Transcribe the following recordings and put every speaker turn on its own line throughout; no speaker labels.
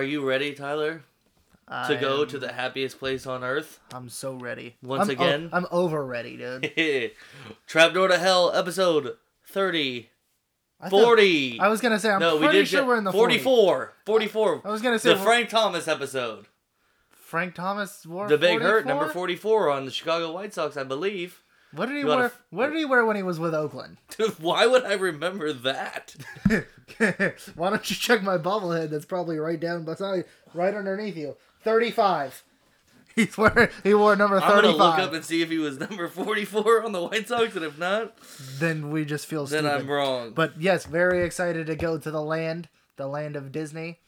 Are you ready, Tyler, to go
am-
to the happiest place on earth?
I'm so ready.
Once
I'm,
again?
I'm over ready, dude.
Trapdoor to Hell, episode 30.
I thought-
40.
I was gonna say I'm
no, we
pretty
did
sure we're in the 40.
44. 44.
I was gonna say
the Frank Thomas episode.
Frank Thomas wore
The Big Hurt, number 44 on the Chicago White Sox, I believe.
What did he
You
wear?
f-
What did he wear when he was with Oakland?
Why would I remember that?
Why don't you check my bobblehead? That's probably right down beside, right underneath you. Thirty-five. He's wearing. He wore number 35.
I'm going to look up and see if he was number 44 on the White Sox, and if not,
then we just feel stupid. then.
I'm wrong.
But yes, very excited to go to the land, the land of Disney.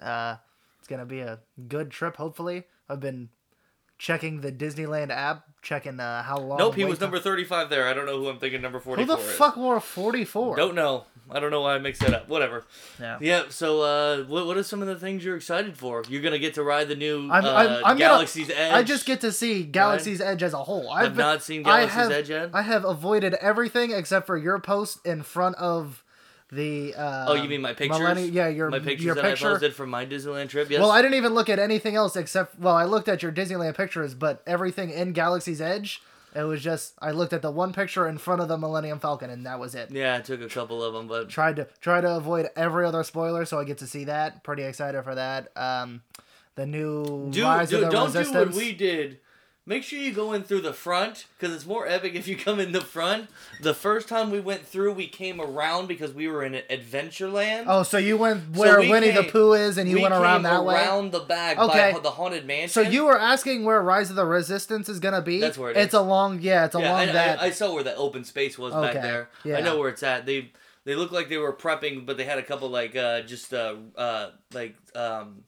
Uh, it's gonna be a good trip. Hopefully, I've been checking the Disneyland app, checking uh, how long.
nope, he was number 35 there. I don't know who I'm thinking number
Who
44
the
is.
fuck wore forty-four?
Don't know. I don't know why I mixed that up. Whatever.
Yeah.
Yeah. So, uh, what what are some of the things you're excited for? You're gonna get to ride the new
I'm,
uh,
I'm, I'm gonna-
Galaxy's Edge.
I just get to see Galaxy's Edge as a whole. I've
Have
been-
not seen Galaxy's
have,
Edge yet.
I have avoided everything except for your post in front of the. Uh,
oh, you mean my pictures?
millennium- yeah, your
my pictures
your
that
picture.
I posted from my Disneyland trip. Yes.
Well, I didn't even look at anything else except well, I looked at your Disneyland pictures, but everything in Galaxy's Edge, it was just I looked at the one picture in front of the Millennium Falcon, and that was it.
yeah, I took a couple of them, but
Tried to try to avoid every other spoiler, so I get to see that. Pretty excited for that. Um, the new
do,
Rise
do
of the
don't do what we did. Make sure you go in through the front because it's more epic if you come in the front. The first time we went through, we came around because we were in Adventureland.
Oh, so you went where
we
Winnie the Pooh is, and you
we
went around
came
that way.
around the back
Okay.
by the haunted mansion.
So you were asking where Rise of the Resistance is gonna be?
That's where it
it's
is.
along. Yeah, it's
yeah,
along
I,
that.
I, I saw where the open space was back there.
yeah.
I know where it's at. They they look like they were prepping, but they had a couple like uh just uh uh like um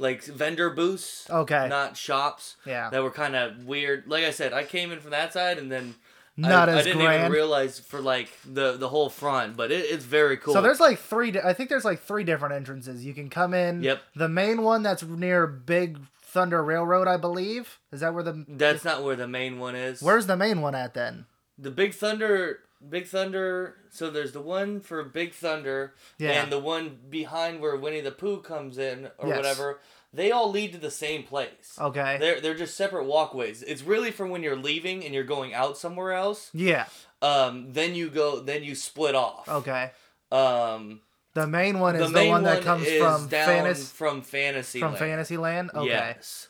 like vendor booths.
Okay.
Not shops.
Yeah.
That were kind of weird. Like I said, I came in from that side and then.
Not
I,
as
I didn't
grand.
even realize for like the the whole front, but it, it's very cool.
So there's like three. di- I think there's like three different entrances. You can come in.
Yep.
The main one that's near Big Thunder Railroad, I believe. Is that where the?
that's not where the main one is.
Where's the main one at then?
the Big Thunder? Big Thunder. So there's the one for Big Thunder,
Yeah.
and the one behind where Winnie the Pooh comes in or
Yes.
whatever. They all lead to the same place.
Okay.
They're they're just separate walkways. It's really from when you're leaving and you're going out somewhere else.
yeah.
Um, then you go. Then you split off.
Okay.
Um,
The main one is the,
main
one that comes from
down
Fantasy
from Fantasy
from Fantasyland. Okay.
Yes.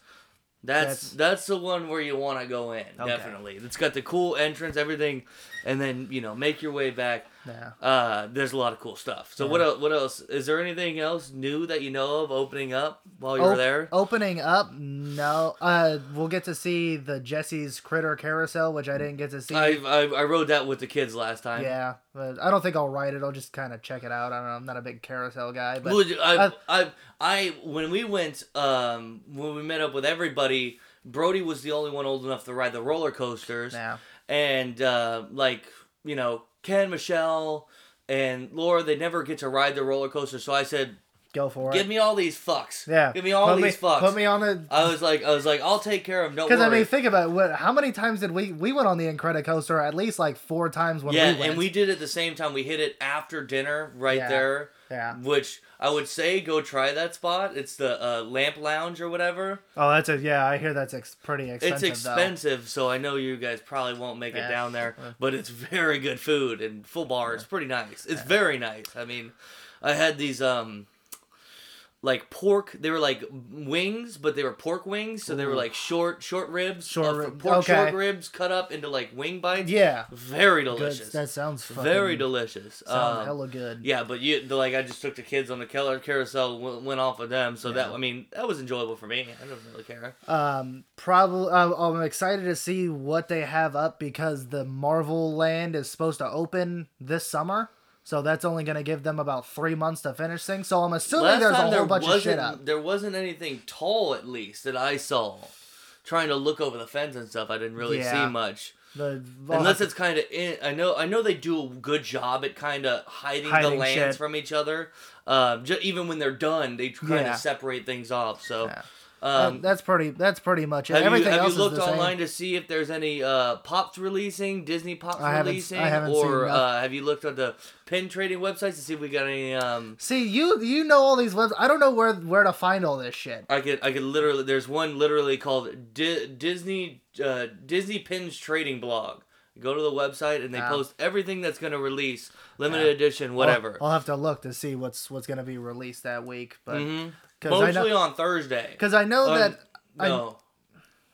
That's that's the one where you want to go in.
Okay.
Definitely. It's got the cool entrance, everything, and then you know make your way back.
Yeah.
Uh, there's a lot of cool stuff. So
Yeah.
what else? What else? Is there anything else new that you know of opening up while you were there?
Opening up, no. Uh, we'll get to see the Jessie's Critter Carousel, which I didn't get to see.
I, I I rode that with the kids last time.
yeah, but I don't think I'll ride it. I'll just kind of check it out. I don't know. I'm not a big carousel guy, but
Well, I,
uh,
I, I, when we went, um, when we met up with everybody, Brody was the only one old enough to ride the roller coasters.
yeah.
And uh, like you know Ken, Michelle, and Laura, they never get to ride the roller coaster. So I said,
Go for it.
"Give
it.
me all these fucks.
Yeah.
give me all
put
these
me,
fucks."
Put me on the.
I was like, I was like, I'll take care of. them.
Because I mean, think about it, what. How many times did we we went on the Incredicoaster? At least like four times when
yeah,
we went.
and we did it at the same time. We hit it after dinner, right
Yeah.
there.
Yeah.
Which I would say go try that spot. It's the uh, Lamp Lounge or whatever.
Oh, that's a yeah. I hear that's ex- pretty expensive.
it's expensive, so I know you guys probably won't make
Yeah.
it down there. But it's very good food and full bar. It's pretty nice. It's very nice. I mean, I had these um, like pork. They were like wings, but they were pork wings, so they were like short, short ribs.
Short
uh,
rib-
pork short ribs cut up into like wing bites.
Yeah.
very
Good.
delicious.
That sounds fucking,
very delicious.
Sound
Um,
hella good.
yeah, but you the, like I just took the kids on the Keller carousel, went, went off with them, so that
Yeah.
I mean that was enjoyable for me. I don't really care.
Um, probably. Uh, I'm excited to see what they have up because the Marvel Land is supposed to open this summer. So that's only going to give them about three months to finish things. So I'm assuming
Last
there's a whole
there
bunch of shit up.
there wasn't anything tall at least that I saw. Trying to look over the fence and stuff, I didn't really
Yeah.
see much.
The
Unless it's kind of in. I know. I know they do a good job at kind of hiding, the lands
shit.
from each other. Um, ju- even when they're done, they kind of
Yeah.
separate things off. So,
Yeah.
Um,
That- that's pretty. That's pretty much it.
have you,
Everything
have
else
you looked
is the
online
same.
to see if there's any uh, pops releasing, Disney pops
I haven't- I
releasing,
haven't
or
seen
uh, have you looked at the pin trading websites to see if we got any? Um,
See, you you know all these webs. I don't know where where to find all this shit.
I could I could literally. There's one literally called Di- Disney uh, Disney Pins Trading Blog. You go to the website and they
Ah.
post everything that's gonna release, limited
Yeah.
edition,
I'll-
whatever.
I'll, have to look to see what's what's gonna be released that week, but
Mhm.
I
Mostly
know
on Thursday.
because I know
On-
that I-
no,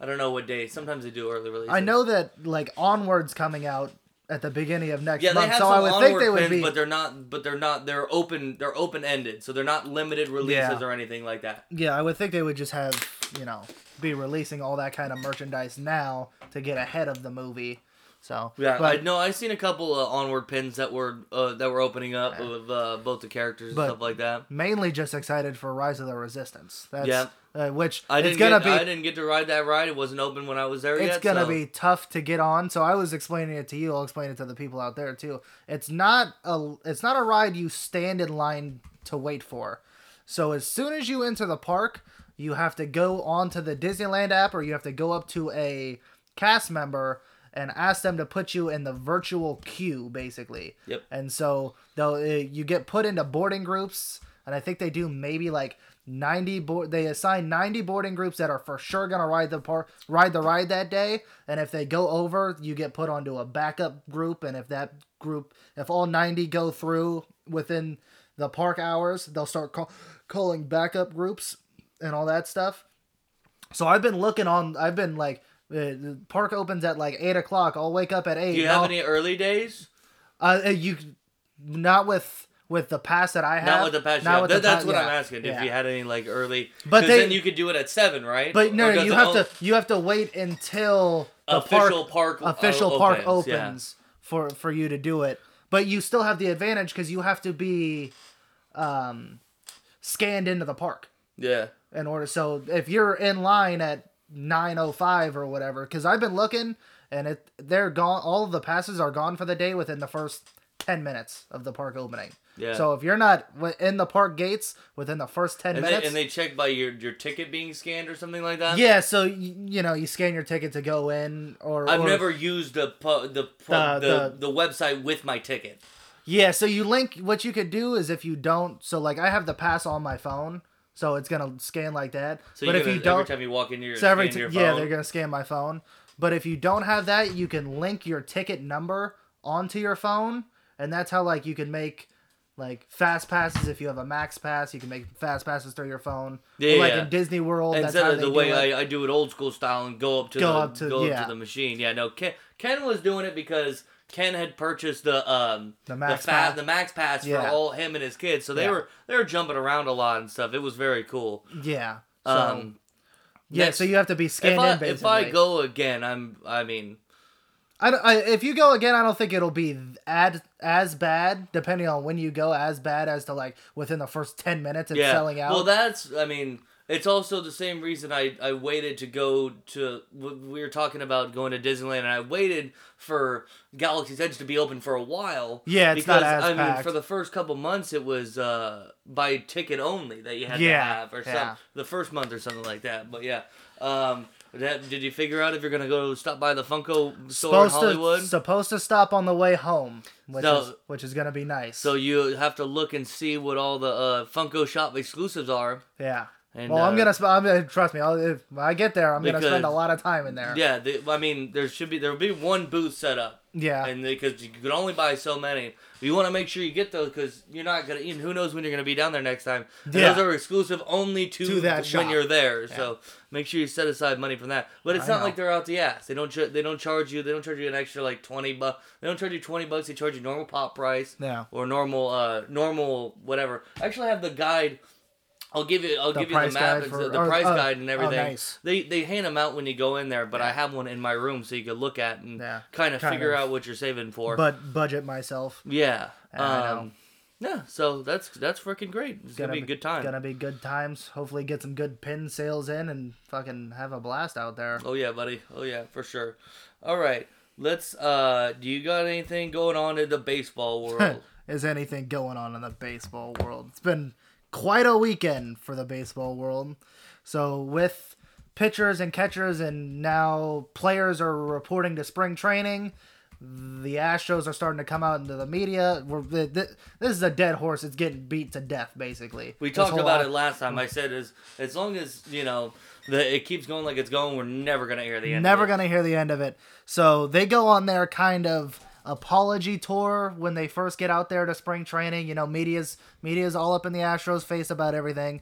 I, don't know what day. Sometimes they do early releases.
I know that like Onward's coming out at the beginning of next
Yeah, they
month,
have
so
some
I would think they would
pins,
be.
but they're not. But they're not. They're open. They're open ended, so they're not limited releases
Yeah.
or anything like that.
Yeah, I would think they would just have you know be releasing all that kind of merchandise now to get ahead of the movie. So
Yeah,
but,
I know. I've seen a couple of Onward pins that were uh, that were opening up with uh, both the characters and stuff like that.
mainly just excited for Rise of the Resistance. That's,
Yeah.
uh, which
I
it's
didn't get.
be
I didn't get to ride that ride. It wasn't open when I was there
it's
yet.
gonna
so-
be tough to get on. So I was explaining it to you. I'll explain it to the people out there too. It's not a it's not a ride you stand in line to wait for. So as soon as you enter the park, you have to go onto the Disneyland app or you have to go up to a cast member and ask them to put you in the virtual queue basically.
Yep.
And so they'll uh, you get put into boarding groups, and I think they do maybe like ninety board. They assign ninety boarding groups that are for sure gonna ride the par- ride the ride that day. And if they go over, you get put onto a backup group. And if that group, if all ninety go through within the park hours, they'll start call- calling backup groups and all that stuff. So I've been looking on. I've been like. Uh, the park opens at like eight o'clock. I'll wake up at eight.
Do you have
I'll-
any early days?
uh, uh, you not with with the pass that I have.
Not with the patch.
Not with
That-
the
that's what
yeah,
I'm asking.
yeah.
If you had any like early,
But they-
then you could do it at seven, right?
But no,
Or
no,
does
you have
o-
to you have to wait until the
official
park,
park,
official
uh,
park
opens,
opens
yeah.
for for you to do it. But you still have the advantage because you have to be um, scanned into the park
Yeah.
in order. So if you're in line at nine oh five or whatever, because I've been looking and it they're gone. All of the passes are gone for the day within the first ten minutes of the park opening.
Yeah.
So if you're not in the park gates within the first ten
And they,
minutes,
and they check by your your ticket being scanned or something like that.
yeah. So you, you know you scan your ticket to go in, or
I've
or-
never used the pu- the pu-
The-
the,
the-
the website with my ticket.
Yeah, so you link what you could do is if you don't so like I have the pass on my phone, so it's gonna scan like that.
So
but if
gonna,
you don't
every time you walk in, you're
so every t-
your
yeah, they're gonna scan my phone. But if you don't have that, you can link your ticket number onto your phone, and that's how like you can make like fast passes if you have a max pass, you can make fast passes through your phone.
Yeah,
Or, like
yeah.
in Disney World, that's
Instead of the way. I, I do it old school style and go up to
Go
the
up to-
go up
yeah.
to the machine. Yeah, no. Ken Ken was doing it because Ken had purchased the um
The Max
the,
Pass.
the max pass for
Yeah.
all him and his kids. So they
Yeah.
were they were jumping around a lot and stuff. It was very cool.
yeah. So
Um,
yeah,
next-
so you have to be
if
scanned
I,
in
if I go again, I'm I mean
I, I, if you go again, I don't think it'll be ad, as bad, depending on when you go, as bad as to like within the first 10 minutes it's
yeah.
selling out.
Well, that's I mean. It's also the same reason I, I waited to go to. We were talking about going to Disneyland, and I waited for Galaxy's Edge to be open for a while.
Yeah, it's
because
not as
I mean, for the first couple months, it was uh, by ticket only that you had
Yeah,
to have, or
yeah.
some the first month or something like that. But yeah, um, that, did you figure out if you're gonna go stop by the Funko store in
supposed
Hollywood?
to supposed to stop on the way home, which
So-
is which is gonna be nice.
so you have to look and see what all the uh, Funko Shop exclusives are.
yeah.
And,
well, I'm
uh,
gonna. Sp- I'm gonna trust me. I'll, if I get there, I'm gonna spend a lot of time in there.
Yeah, they, I mean, there should be there will be one booth set up.
Yeah.
and because you can only buy so many, you want to make sure you get those because you're not gonna. Even who knows when you're gonna be down there next time? And
Yeah.
those are exclusive only to,
To that
when
shop.
you're there. So make sure you set aside money from that. But it's
I
not
know.
like they're out the ass. They don't. Ch- they don't charge you. They don't charge you an extra like twenty bucks. They don't charge you twenty bucks. They charge you normal pop price.
Yeah.
Or normal, uh, normal whatever. I actually, have the guide. I'll give you. I'll
The
give you the map, and
for-
the
oh,
price
oh,
guide and
oh,
everything.
nice.
They they hand them out when you go in there, but I have one in my room so you can look at and
Yeah.
kind of
Kind
figure
of.
out what you're saving for.
But budget myself.
yeah, um, yeah. So that's that's freaking great. It's gonna, be a good time.
Gonna be good times. Hopefully, get some good pin sales in and fucking have a blast out there.
Oh yeah, buddy. Oh yeah, for sure. All right, let's. uh Do you got anything going on in the baseball world?
Is anything going on in the baseball world? It's been quite a weekend for the baseball world. So with pitchers and catchers and now players are reporting to spring training, the Astros are starting to come out into the media. We're, th- th- this is a dead horse. It's getting beat to death, basically.
We talked about it last time. I said as as long as you know that it keeps going like it's going, we're never gonna hear the end.
Never
of it.
gonna hear the end of it. So they go on there, kind of apology tour when they first get out there to spring training. You know, media's media's all up in the Astros' face about everything.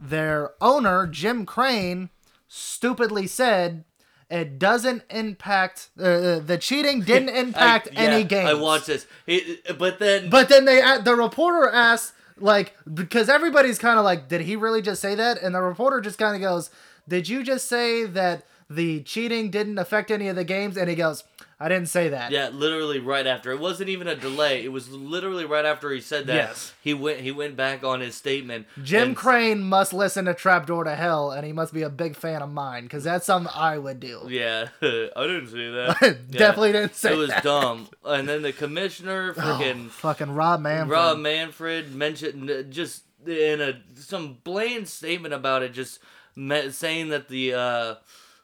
Their owner Jim Crane stupidly said. It doesn't impact uh, the cheating. Didn't impact
I,
any
yeah,
games.
I watched this, He- but then
But then they the reporter asked like because everybody's kind of like, did he really just say that? And the reporter just kind of goes, did you just say that the cheating didn't affect any of the games? And he goes, I didn't say that.
Yeah, literally right after. It wasn't even a delay. It was literally right after he said that.
Yes.
He went he went back on his statement.
Jim
and-
Crane must listen to Trapdoor to Hell, and he must be a big fan of mine because that's something I would do.
Yeah, I didn't say that. Yeah.
Definitely didn't say that.
It was
that.
dumb. And then the commissioner,
Oh,
freaking
fucking Rob Manfred.
Rob Manfred, mentioned just in a some bland statement about it, just me- saying that the uh,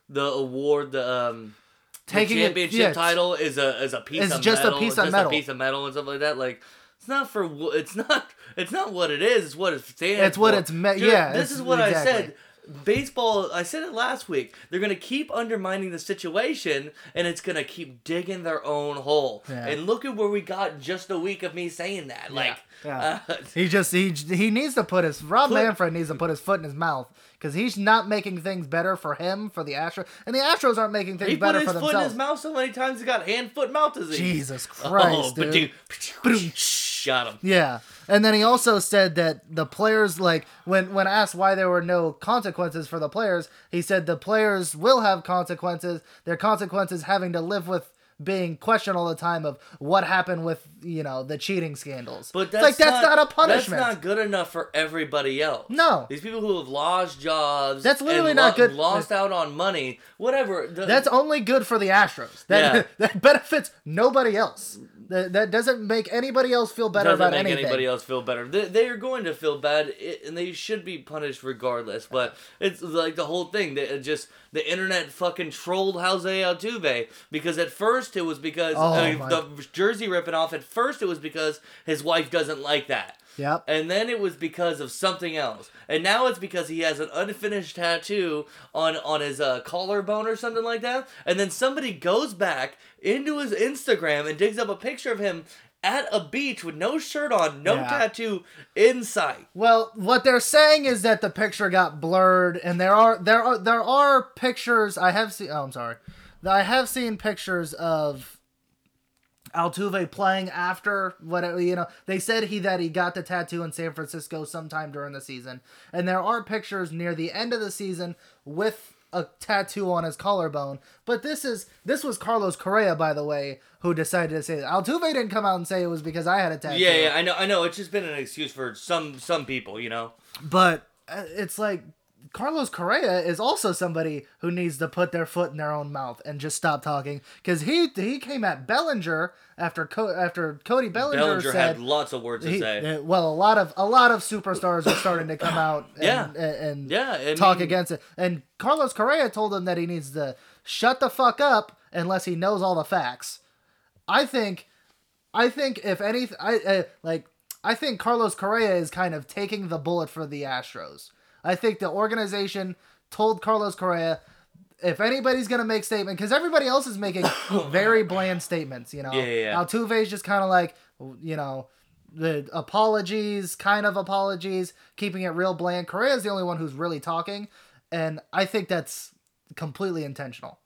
the award, the um,
Taking
the
it-
championship
yeah,
title is a is a piece
It's
of
just a
metal,
piece of
just
metal.
a piece of metal and stuff like that. Like it's not for it's not it's not what it is. It's what it stands.
It's what it's me-
Dude,
yeah,
This is what I said. Baseball, I said it last week. They're gonna keep undermining the situation, and it's gonna keep digging their own hole.
Yeah.
And look at where we got just a week of me saying that. Like,
Yeah.
uh,
He just he he needs to put his Rob
Put-
Manfred needs to put his foot in his mouth because he's not making things better for him for the Astros and the Astros aren't making things
he
better for themselves.
He put his foot in his mouth so many times he got hand, foot, mouth disease.
Jesus oh, Christ,
oh,
dude.
dude. Got him.
Yeah, and then he also said that the players like when when asked why there were no consequences for the players, he said the players will have consequences. Their consequences having to live with being questioned all the time of what happened with you know the cheating scandals.
But
It's
that's
like that's not, a punishment.
That's not good enough for everybody else.
No.
These people who have lost jobs.
That's literally
and
not
lo-
good.
Lost out on money. Whatever. The-
That's only good for the Astros. That
Yeah.
that benefits nobody else. That, that doesn't make anybody else feel better
doesn't
about
make
anything.
anybody else feel better. They, they are going to feel bad, and they should be punished regardless. But it's like the whole thing. It just the internet fucking trolled Jose Altuve because at first it was because
Oh,
uh, the jersey ripping off. At first it was because his wife doesn't like that.
Yep.
And then it was because of something else. And now it's because he has an unfinished tattoo on on his uh, collarbone or something like that. And then somebody goes back into his Instagram and digs up a picture of him at a beach with no shirt on, no
Yeah.
tattoo in sight.
Well, what they're saying is that the picture got blurred, and there are there are there are pictures I have seen. Oh, I'm sorry, I have seen pictures of Altuve playing after what you know. They said he that he got the tattoo in San Francisco sometime during the season, and there are pictures near the end of the season with a tattoo on his collarbone. But this is this was Carlos Correa, by the way, who decided to say that. Altuve didn't come out and say it was because I had a tattoo.
Yeah, yeah, I know, I know. It's just been an excuse for some some people, you know.
But uh, it's like Carlos Correa is also somebody who needs to put their foot in their own mouth and just stop talking because he he came at Bellinger after Co- after Cody Bellinger,
Bellinger
said.
had lots of words to
he-
say.
uh, well, a lot of a lot of superstars are starting to come out and,
Yeah.
and, and
Yeah,
talk against it. And Carlos Correa told him that he needs to shut the fuck up unless he knows all the facts. I think, I think if anything, I uh, like, I think Carlos Correa is kind of taking the bullet for the Astros. I think the organization told Carlos Correa. If anybody's gonna make statement, because everybody else is making very bland statements, you know.
Yeah, yeah, yeah.
Altuve's just kind of like, you know, the apologies, kind of apologies, keeping it real bland. Correa's the only one who's really talking, and I think that's completely intentional.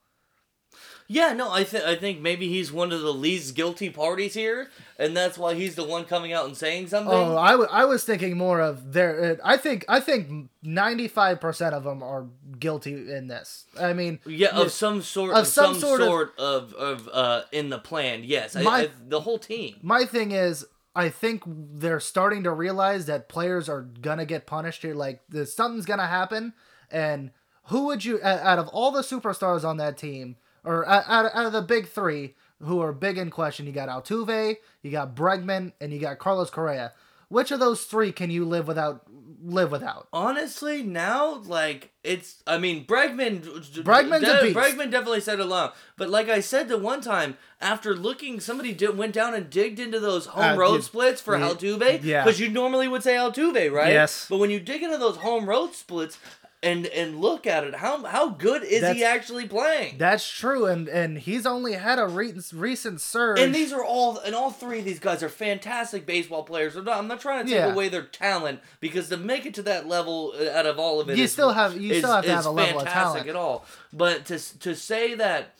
Yeah, no, I think I think maybe he's one of the least guilty parties here, and that's why he's the one coming out and saying something.
Oh, I, w- I was thinking more of their. Uh, I think I think ninety five percent of them are guilty in this. I mean,
Yeah, of some sort,
Of
of,
some
some,
sort
sort,
of-
of, of uh in the plan. Yes,
My-
I, the whole team.
my thing is, I think they're starting to realize that players are gonna get punished here. Like, something's gonna happen, and who would you out of all the superstars on that team, or out, out out of the big three who are big in question? You got Altuve, you got Bregman, and you got Carlos Correa. which of those three can you live without? Live without?
Honestly, now like it's. I mean, Bregman.
Bregman's a beast.
Bregman definitely said it alone. But like I said the one time, after looking, somebody did, went down and digged into those home
Uh,
road splits for
yeah,
Altuve.
yeah.
Because you normally would say Altuve, right?
Yes.
But when you dig into those home road splits and and look at it, how how good is
That's-
he actually playing?
That's true, and and he's only had a re- recent surge.
And these are all, and all three of these guys are fantastic baseball players. I'm not, I'm not trying to take
Yeah.
away their talent because to make it to that level, uh, out of all of it,
You
is-
still have- you
is-
still have to have a level of
fantastic
talent.
at all. But to to say that,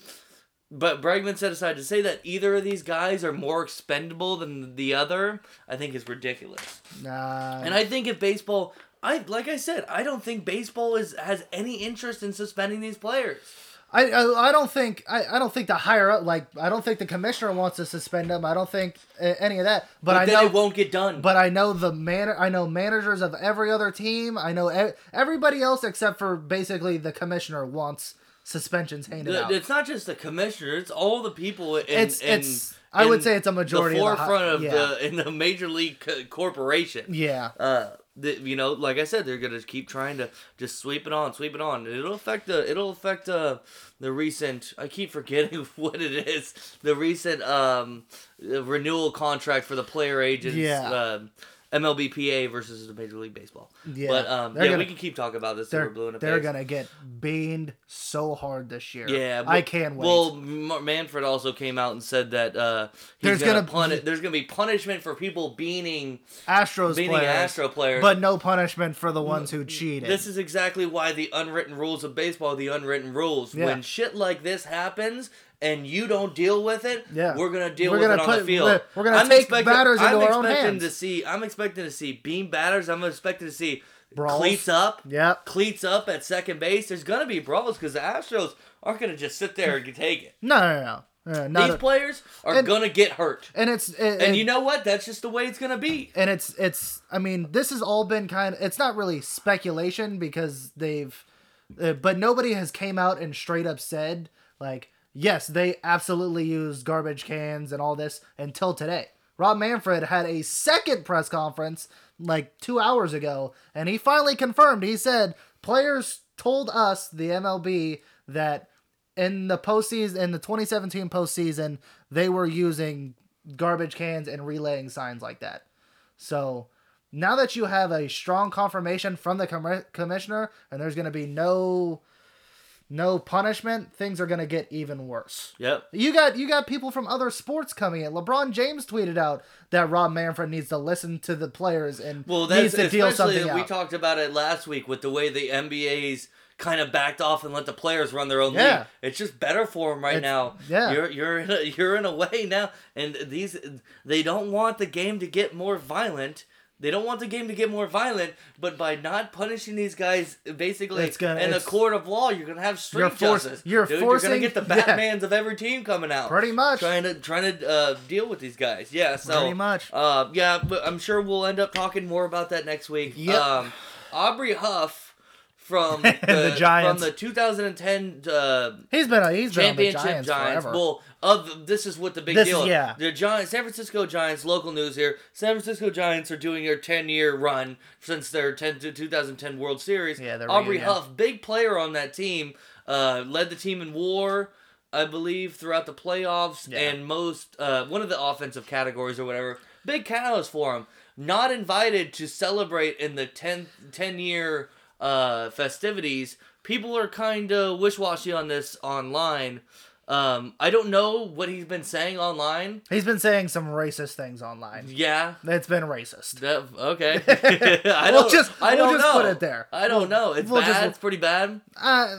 but Bregman set aside to say that either of these guys are more expendable than the other, I think is ridiculous.
Nah,
And I think if baseball, I like I said, I don't think baseball is has any interest in suspending these players.
I, I I don't think I, I don't think the higher up like I don't think the commissioner wants to suspend them. I don't think uh, any of that. But,
But,
I know
it won't get done.
But I know the man. I know managers of every other team. I know everybody else except for basically the commissioner wants suspensions handed
The-
out.
It's not just the commissioner; it's all the people in.
It's-
in,
it's- I would say it's a majority
The
of the hi-
forefront of
yeah.
the in the major league co- corporation.
yeah,
Uh, the, you know, like I said, they're gonna keep trying to just sweep it on, sweep it on. It'll affect the. It'll affect uh the recent. I keep forgetting what it is. The recent um uh, renewal contract for the player agents.
Yeah.
Um, MLBPA versus the Major League Baseball.
Yeah,
But um, yeah,
gonna-
we can keep talking about this.
they're
blue in the
they're
face.
gonna get beaned so hard this year.
Yeah,
I can't wait.
Well, Manfred also came out and said that uh, he's
There's
gonna,
gonna-
puni- There's gonna be punishment for people beaning
Astros
beating
players,
Astro players.
but no punishment for the ones who cheated.
this is exactly why the unwritten rules of baseball, the unwritten rules.
Yeah.
When shit like this happens and you don't deal with it,
Yeah.
we're gonna deal
We're
with
gonna
it on the field.
we're- gonna take batters
I'm
into our own
expecting
hands.
to see. I'm expecting to see beam batters. I'm expecting to see
Brawls.
cleats up.
Yep.
Cleats up at second base. There's gonna be brawls because the Astros aren't gonna just sit there and take it.
No, no, no. Not
These
a-
players are
and-
gonna get hurt.
and it's and,
And you know what? That's just the way it's gonna be.
and it's it's i mean this has all been kind of it's not really speculation because they've uh, but nobody has came out and straight up said like yes they absolutely used garbage cans and all this until today. Rob manfred had a second press conference like two hours ago and he finally confirmed. He said players told us the mlb that in the postseason in the 2017 postseason they were using garbage cans and relaying signs like that. So now that you have a strong confirmation from the com- commissioner and there's going to be no no punishment, things are going to get even worse.
Yep.
You got you got people from other sports coming in. LeBron James tweeted out that Rob Manfred needs to listen to the players and
Well,
needs
that's
to deal
especially
something
we
out.
talked about it last week with the way the NBA's kind of backed off and let the players run their own
Yeah.
league. It's just better for them right
It's-
now.
yeah.
You're you're in a, you're in a way now, and these they don't want the game to get more violent. They don't want the game to get more violent, but by not punishing these guys, basically
It's gonna-
in a court of law, you're gonna have street
You're forc-
justice.
you're
Dude, You're gonna get the
yeah.
Batman's of every team coming out.
Pretty much.
trying to trying to uh, deal with these guys. Yeah, so
Pretty much.
uh, yeah, but I'm sure we'll end up talking more about that next week.
Yep.
Um, Aubrey Huff from the,
Giants.
from the 2010 uh,
He's been a, he's been on the
championship
Giants,
Giants.
forever.
Well, of this is what the big
This
deal.
is- yeah.
The Giants, San Francisco Giants, local news here. San Francisco Giants are doing their 10 year run since their 10 to 2010 World Series.
Yeah, their
Aubrey
reunion.
Huff, big player on that team, uh, led the team in WAR. I believe throughout the playoffs
Yeah.
and most uh, one of the offensive categories or whatever. Big catalyst for him. Not invited to celebrate in the 10, 10 year uh, festivities. People are kind of wish washy on this online. Um, I don't know what he's been saying online.
He's been saying some racist things online.
Yeah.
It's been racist.
That, okay. I
We'll
don't,
just-
I
we'll
don't
just
know.
put it there.
I don't know. It's
we'll
bad.
just-
it's pretty bad.
Uh,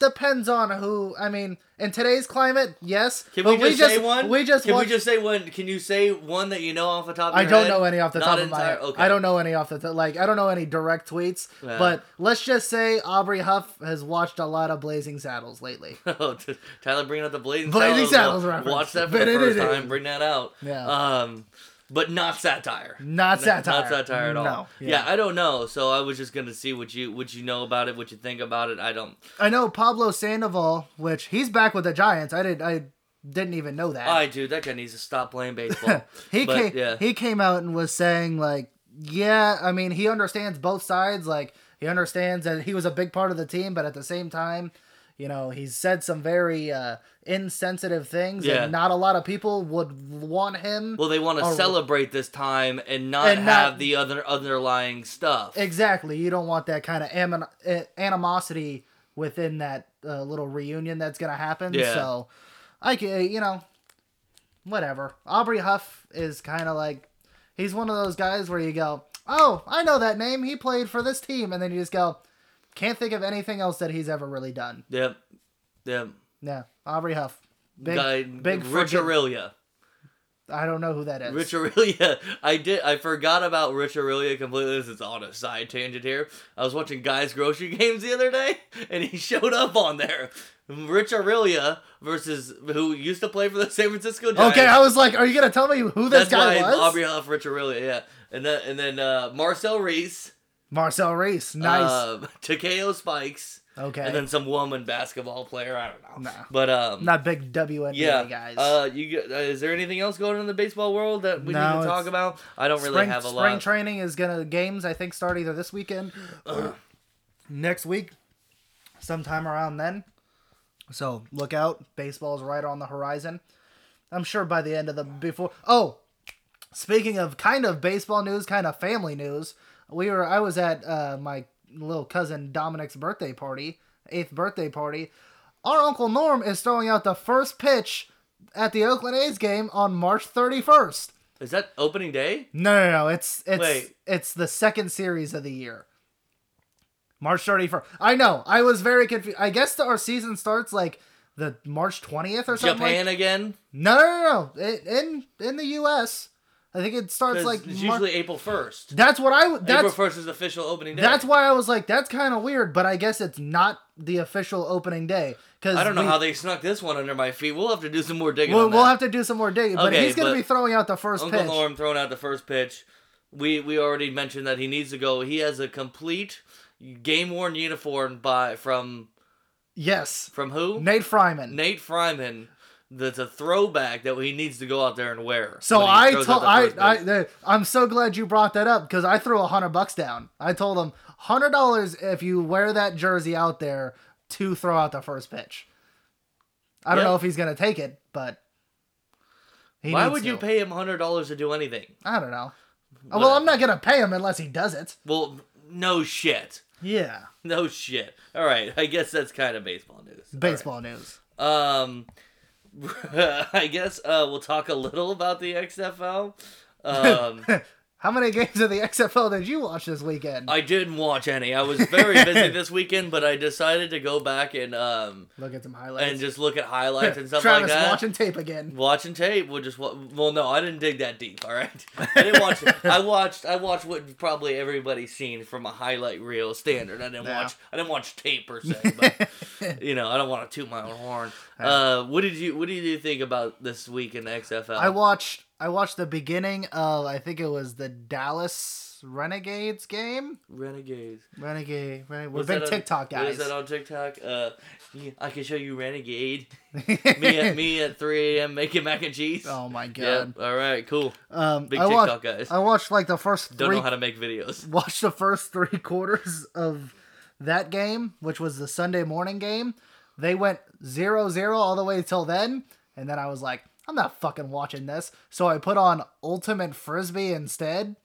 depends on who. I mean, in today's climate, yes.
Can
but
we just say one?
We just
Can
watched,
we just say one? Can you say one that you know off the top of
my
head?
I don't
head?
know any off the
Not
top of my head.
Okay.
I don't know any off the top. Like I don't know any direct tweets.
Yeah.
But let's just say Aubrey Huff has watched a lot of Blazing Saddles lately.
Oh, Tyler bringing out the Blazing,
Blazing
Saddles.
Saddles reference.
Watch that for the first time. Bring that out.
Yeah.
Um, but not satire.
Not satire.
Not satire at all.
No.
Yeah. I don't know. So I was just gonna see what you what you know about it, what you think about it. I don't.
I know Pablo Sandoval, which he's back with the Giants. I did. I didn't even know that.
I do. that guy needs to stop playing baseball.
he
But,
came.
yeah.
He came out and was saying like yeah, I mean, he understands both sides. Like, he understands that he was a big part of the team, but at the same time, you know, he's said some very uh, insensitive things,
Yeah.
and not a lot of people would want him.
Well, they want to
Or-
celebrate this time and not
And not-
have the other underlying stuff.
exactly, you don't want that kind of anim- animosity within that uh, little reunion that's gonna happen.
Yeah.
So, I can, you know, whatever. Aubrey Huff is kind of like he's one of those guys where you go, "Oh, I know that name. He played for this team," and then you just go, "Can't think of anything else that he's ever really done."
Yep. Yep.
Yeah, Aubrey Huff, big,
Guy,
big
Rich Aurilia.
I don't know who that is.
Rich Aurilia. I did. I forgot about Rich Aurilia completely. This is on a side tangent here. I was watching Guys Grocery Games the other day, and he showed up on there. Rich Aurilia versus who used to play for the San Francisco Giants.
Okay, I was like, "Are you gonna tell me who this
That's
guy
why
was?"
Aubrey Huff, Rich Aurilia, yeah, and then and then uh, Marcel Reece,
Marcel Reece, nice.
uh, Takeo Spikes,
okay,
and then some woman basketball player. I don't know,
Nah.
but um,
not big WNBA
yeah,
guys.
Uh, you uh, is there anything else going on in the baseball world that we
No,
need to talk about? I don't really have a
spring
lot.
Spring training is gonna games I think start either this weekend or next week, sometime around then. So look out, baseball's right on the horizon. I'm sure by the end of the before. Oh, speaking of kind of baseball news, kind of family news, we were I was at uh, my little cousin Dominic's birthday party, eighth birthday party. Our uncle Norm is throwing out the first pitch at the Oakland A's game on March 31st.
is that opening day?
No, no, no. It's it's
Wait.
it's the second series of the year. March 31st. I know. I was very confused. I guess the, our season starts like the March 20th or something.
Japan
Like,
again?
no, no, no, no. It, in in the US, I think it starts like
it's
Mar-
usually April first.
That's what I w-
April
that's
first is official opening day.
that's why I was like that's kind of weird, but I guess it's not the official opening day cuz
I don't know how they snuck this one under my feet. We'll have to do some more digging.
We'll, we'll have to do some more digging, but
Okay,
he's going to be throwing out the first
Uncle
pitch.
Norm throwing out the first pitch. We we already mentioned that he needs to go. He has a complete game worn uniform by from
Yes.
from who?
Nate Freiman.
Nate Freiman. That's a throwback that he needs to go out there and wear.
So I told I, I I'm so glad you brought that up because I threw a hundred bucks down. I told him hundred dollars if you wear that jersey out there to throw out the first pitch. I don't
Yeah.
know if he's gonna take it, but he
Why would you pay him hundred dollars to do anything?
I don't know. Well, I'm not gonna pay him unless he does it.
Well, no shit.
Yeah,
No shit. All right, I guess that's kind of baseball news. All right.
baseball news.
Um, I guess uh, we'll talk a little about the XFL. Um,
How many games of the XFL did you watch this weekend?
I didn't watch any. I was very busy this weekend, but I decided to go back and um
Look at some highlights.
and just look at highlights and stuff
Travis
like that.
watching tape again.
Watching tape, we'll just wa- well, no, I didn't dig that deep. All right, I didn't watch. I watched. I watched what probably everybody's seen from a highlight reel standard. I didn't
Yeah.
watch. I didn't watch tape per se, but you know, I don't want to toot my own horn. What did you What did you think about this week in the XFL?
I watched the beginning of I think it was the Dallas Renegades game.
Renegades.
Renegade, Renegade. We're big TikTok
What is
guys.
that on TikTok? Uh, yeah, I can show you Renegade. me at me at 3 a.m. making mac and cheese.
oh my god.
Yep. All right. Cool.
Um,
Big
I
TikTok
watched,
guys.
I watched like the first
Don't know how to make videos.
watched the first three quarters of that game, which was the Sunday morning game. They went 0-0 all the way till then, and then I was like, I'm not fucking watching this. So I put on Ultimate Frisbee instead.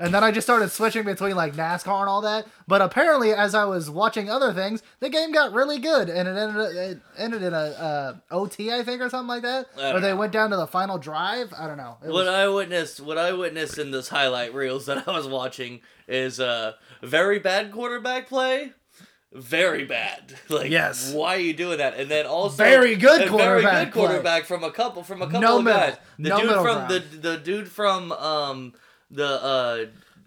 And then I just started switching between like NASCAR and all that. But apparently, as I was watching other things, the game got really good, and it ended it ended in a uh, OT, I think, or something like that. Or they
know.
went down to the final drive. I don't know. It
What
was,
I witnessed, what I witnessed in this highlight reels that I was watching is uh, very bad quarterback play. Very bad. Like,
Yes.
Why are you doing that? And then also
Very good
a Very
quarterback
good
play.
quarterback from a couple from a couple
No
of
middle.
guys. The
No
dude from the
ground.
the dude from um the uh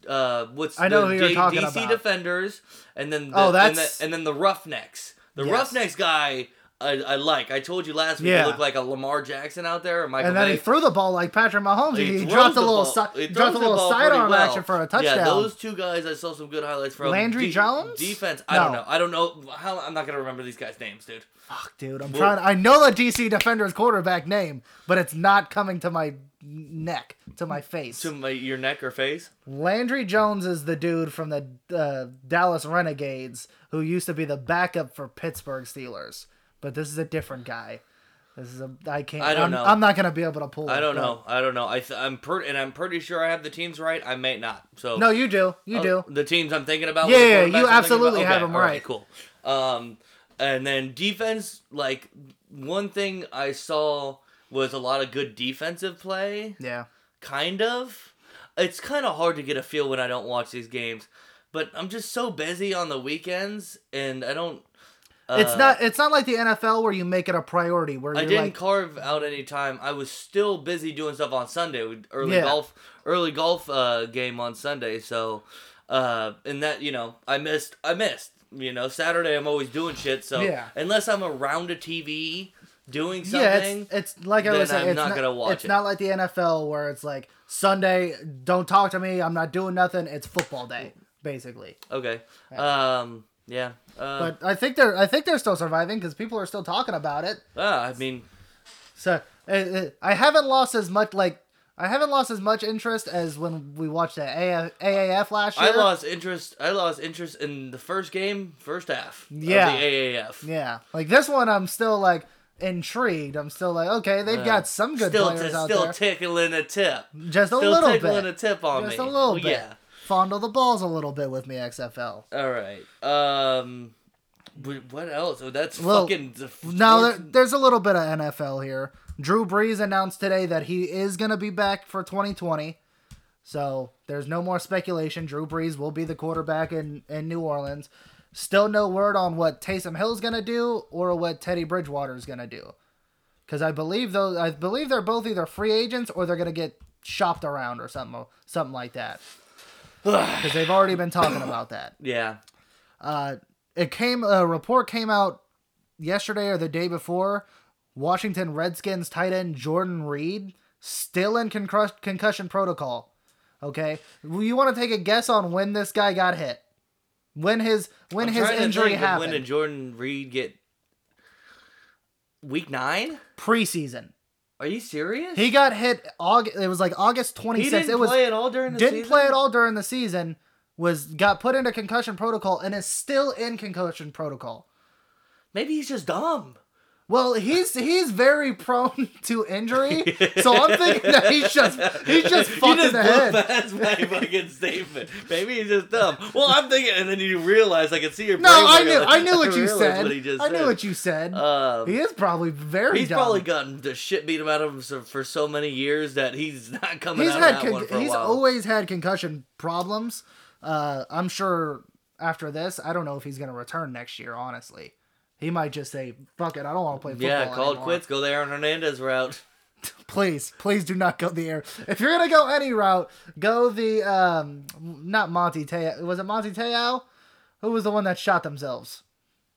uh what's
I know
the
who you're
D- DC
about.
Defenders and then the,
Oh,
and,
that's-
the, and then the Roughnecks. The
Yes.
Roughnecks guy I, I like. I told you last week
Yeah.
he looked like a Lamar Jackson out there, or Michael
and then he threw the ball like Patrick Mahomes. He,
throws
dropped a little, si- dropped a little sidearm
well.
action for a touchdown.
Yeah, those two guys, I saw some good highlights from.
Landry Jones?
Defense, I don't know. I don't know how. I'm not gonna remember these guys' names, dude.
Fuck, dude, I'm
Well-
trying. I know the DC Defender's quarterback name, but it's not coming to my neck, to my face.
To my, your neck or face.
Landry Jones is the dude from the uh, Dallas Renegades who used to be the backup for Pittsburgh Steelers, but this is a different guy. This is a I can't.
I don't
I'm,
know.
I'm not gonna be able to pull.
I don't
but-
know. I don't know. I th- I'm per- and I'm pretty sure I have the teams right. I may not. So
No, you do. You
Oh,
do.
The teams I'm thinking about.
Yeah, yeah, you
I'm
absolutely
about?
have
Okay,
them
all
right.
Cool. Um, and then defense, like one thing I saw was a lot of good defensive play.
Yeah.
Kind of. It's kind of hard to get a feel when I don't watch these games, but I'm just so busy on the weekends, and I don't. Uh,
It's not. It's not like the NFL where you make it a priority. Where
I didn't
like,
carve out any time. I was still busy doing stuff on Sunday. with Early
Yeah.
golf, early golf uh, game on Sunday. So, uh, and that you know, I missed. I missed. You know, Saturday I'm always doing shit. So
Yeah.
unless I'm around a TV doing something,
yeah, it's, it's like I was saying,
I'm
It's
not
not,
gonna watch
It's
it.
not like the NFL where it's like Sunday. Don't talk to me. I'm not doing nothing. It's football day, basically.
okay. Um, yeah. Uh,
But I think they're. I think they're still surviving because people are still talking about it.
ah, I mean,
So uh, uh, I haven't lost as much. Like I haven't lost as much interest as when we watched the AA AAF last year.
I lost interest. I lost interest in the first game, first half.
Yeah.
Of the AAF.
Yeah, like this one, I'm still like intrigued. I'm still like, okay, they've
Yeah.
got some good
still,
players
t-
out
still
there.
tickling a tip.
Just a
Still
little bit.
Still tickling a tip on
Just
me.
a little
Well,
bit.
Yeah.
Fondle the balls a little bit with me, XFL.
All right. Um, what else? Oh, that's
Well,
fucking.
Now there, there's a little bit of NFL here. Drew Brees announced today that he is going to be back for 2020. So there's no more speculation. Drew Brees will be the quarterback in, in New Orleans. Still no word on what Taysom Hill's going to do or what Teddy Bridgewater's going to do. Because I believe those, I believe they're both either free agents or they're going to get shopped around or something, something like that. Because they've already been talking about that.
yeah.
Uh, it came a report came out yesterday or the day before. Washington Redskins tight end Jordan Reed still in concus- concussion protocol. Okay, you want to take a guess on when this guy got hit? When his when
I'm
his injury happened?
When did Jordan Reed get? Week nine?
Preseason.
Are you serious?
He got hit. August. It was like August 26th.
He
sixth.
didn't
It was
play at all during the
didn't
season?
play at all during the season. Was got put into concussion protocol and is still in concussion protocol.
Maybe he's just dumb.
Well, he's he's very prone to injury, so I'm thinking that he's just he's just fucked
just
the head.
past my fucking statement. Maybe he's just dumb. Well, I'm thinking, and then you realize I can see your.
No, I knew I knew what you said.
What
I knew
said.
what you said.
Um,
he is probably very.
He's
dumb.
probably gotten the shit beat him out of him so- for so many years that he's not coming
He's
out
had
of that
con-
one for a
he's
while.
always had concussion problems. Uh, I'm sure after this, I don't know if he's gonna return next year. Honestly, he might just say, "Fuck it, I don't want to play football."
yeah, call it quits. Go the Aaron Hernandez route.
Please, please do not go the air. If you're gonna go any route, go the um, not Manti Te'o. Was it Manti Te'o? Who was the one that shot themselves?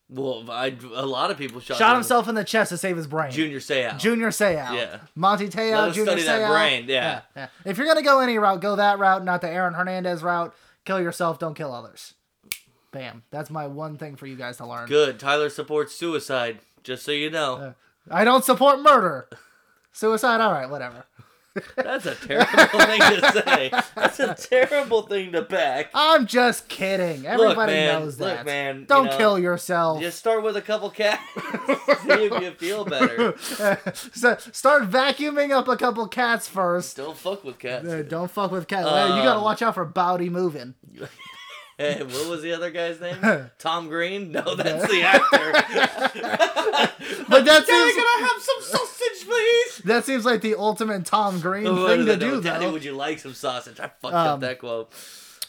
Well, I, a lot of people shot,
Shot himself in the chest to save his brain.
Junior Seau.
Junior Seau.
Yeah.
Manti Te'o, Junior
study that brain, yeah.
yeah. If you're gonna go any route, go that route, not the Aaron Hernandez route. Kill yourself, don't kill others. Bam. That's my one thing for you guys to learn.
Good. Tyler supports suicide. Just so you know,
I don't support murder. Suicide, alright, whatever.
that's a terrible thing to say. That's a terrible thing to back.
I'm just kidding. Everybody
man,
knows
look,
that.
man,
don't
know,
kill yourself.
Just start with a couple cats. See if you feel better.
so start vacuuming up a couple cats first.
Don't fuck with cats.
Uh, don't fuck with cats. Hey, you gotta
Um,
watch out for Bowdy moving.
Hey, what was the other guy's name? Tom Green? No, that's the actor.
But that
Daddy,
seems
can I have some sausage, please?
that seems like the ultimate Tom Green
Oh,
thing to
no,
do,
Daddy,
though.
would you like some sausage? I fucked
Um,
up that quote.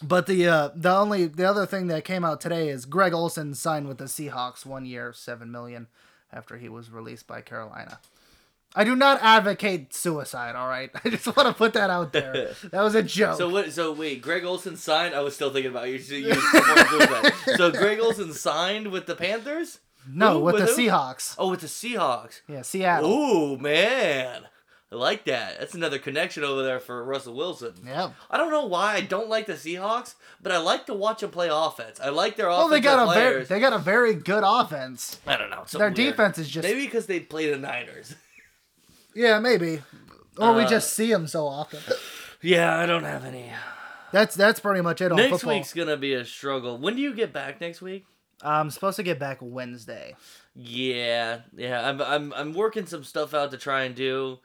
But the uh, the only the other thing that came out today is Greg Olsen signed with the Seahawks one year, seven million, after he was released by Carolina. I do not advocate suicide. All right, I just want to put that out there. That was a joke.
So what? So wait, Greg Olsen signed. I was still thinking about you. you so Greg Olsen signed with the Panthers.
No,
Who?
with, the
who?
Seahawks.
Oh, with the Seahawks.
Yeah, Seattle.
Ooh, man. I like that. That's another connection over there for Russell Wilson.
Yeah.
I don't know why I don't like the Seahawks, but I like to watch them play offense. I like their
offense.
Well,
they got a very, they got a very good offense.
I don't know.
Their
weird.
defense is just
Maybe because they play the Niners.
Yeah, maybe, or we
Uh,
just see them so often.
yeah, I don't have any.
That's that's pretty much it on
Next
football.
week's gonna be a struggle. When do you get back next week?
I'm supposed to get back Wednesday.
Yeah, yeah. I'm I'm I'm working some stuff out to try and do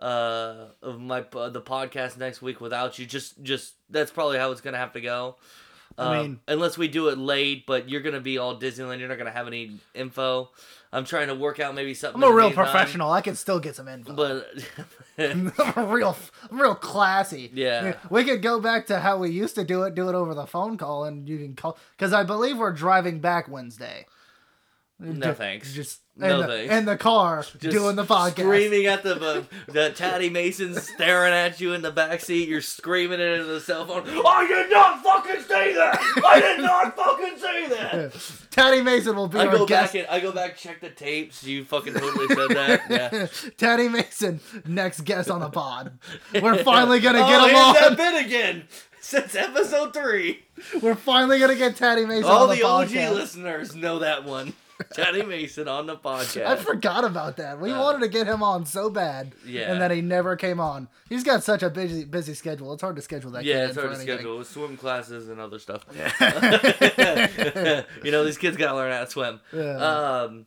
uh of my uh, the podcast next week without you. Just just that's probably how it's gonna have to go.
I
Um,
mean-
unless we do it late, but you're gonna be all Disneyland. You're not gonna have any info. I'm trying to work out maybe something.
I'm a real professional. I can still get some info.
but
I'm a real, I'm real classy.
Yeah.
we could go back to how we used to do it. Do it over the phone call, and you can call because I believe we're driving back Wednesday.
No
Ju-
thanks.
Just
No
in, the,
thanks.
in the car
just
doing the podcast.
screaming at the uh, the Taddy Mason staring at you in the back seat. You're screaming it into the cell phone. I did not fucking say that. I did not fucking say that.
Taddy Mason will be
I
our
go
guest.
back and I go back check the tapes. You fucking totally said that. Yeah.
Taddy Mason, next guest on the pod. We're finally gonna
oh,
get him
here's that bit again. Since episode three,
We're finally gonna get Taddy Mason
all
on the,
the OG listeners know that one. Taddy Mason on the podcast.
I forgot about that. We
Uh,
wanted to get him on so bad,
Yeah.
and then he never came on. He's got such a busy busy schedule. It's hard to schedule that.
Yeah, it's hard to
anything.
schedule with swim classes and other stuff. you know, these kids gotta learn how to swim.
Yeah.
Um,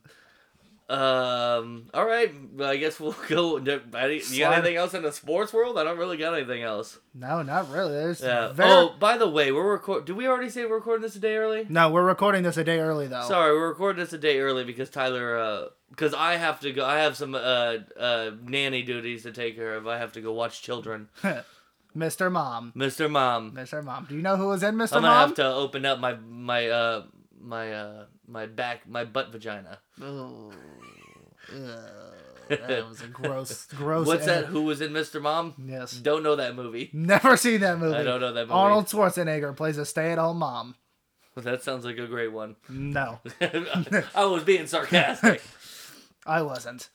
um. All right. I guess we'll go. Do you got anything else in the sports world? I don't really got anything else.
No, not really. There's
Yeah.
very...
Oh, by the way, we're record. Did we already say we're recording this a day early?
No, we're recording this a day early though.
Sorry, we're recording this a day early because Tyler. Uh, because I have to go. I have some uh uh nanny duties to take care of. I have to go watch children.
Mr. Mom.
Mr. Mom.
Mr. Mom. Do you know who was in Mr. Mom?
I'm gonna
Mom?
have to open up my my uh my uh my back my butt vagina.
Ugh. that was a gross, gross.
What's that? Who was in Mr. Mom?
Yes.
Don't know that movie.
Never seen that movie.
I don't know that movie.
Arnold Schwarzenegger plays a stay-at-home mom.
That sounds like a great one.
No,
I was being sarcastic.
I wasn't.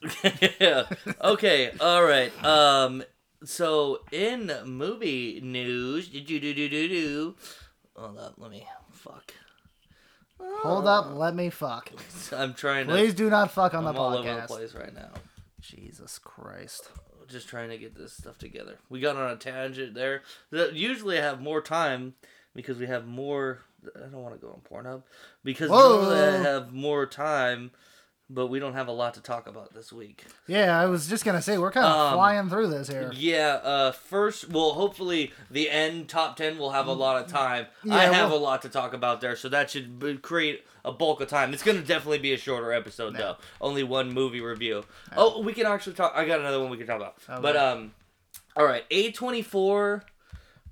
yeah. Okay. All right. Um. So in movie news, do do do do do do. Hold up. Let me. Fuck.
Hold up, let me fuck.
I'm trying to.
Please do not fuck on
I'm
the
all over the
podcast.
place right now.
Jesus Christ.
just trying to get this stuff together. We got on a tangent there. The- Usually I have more time because we have more. I don't want to go on Pornhub because
Whoa.
normally I have more time, but we don't have a lot to talk about this week.
Yeah, I was just gonna say we're kind of
Um,
flying through this here.
Yeah. Uh. First, well, hopefully the end top ten will have a lot of time. I
Yeah,
have
well-
a lot to talk about there, so that should create a bulk of time. It's gonna definitely be a shorter episode though. Only one movie review. Oh, we can actually talk. I got another one we can talk about.
Okay.
But um, all right, A twenty four,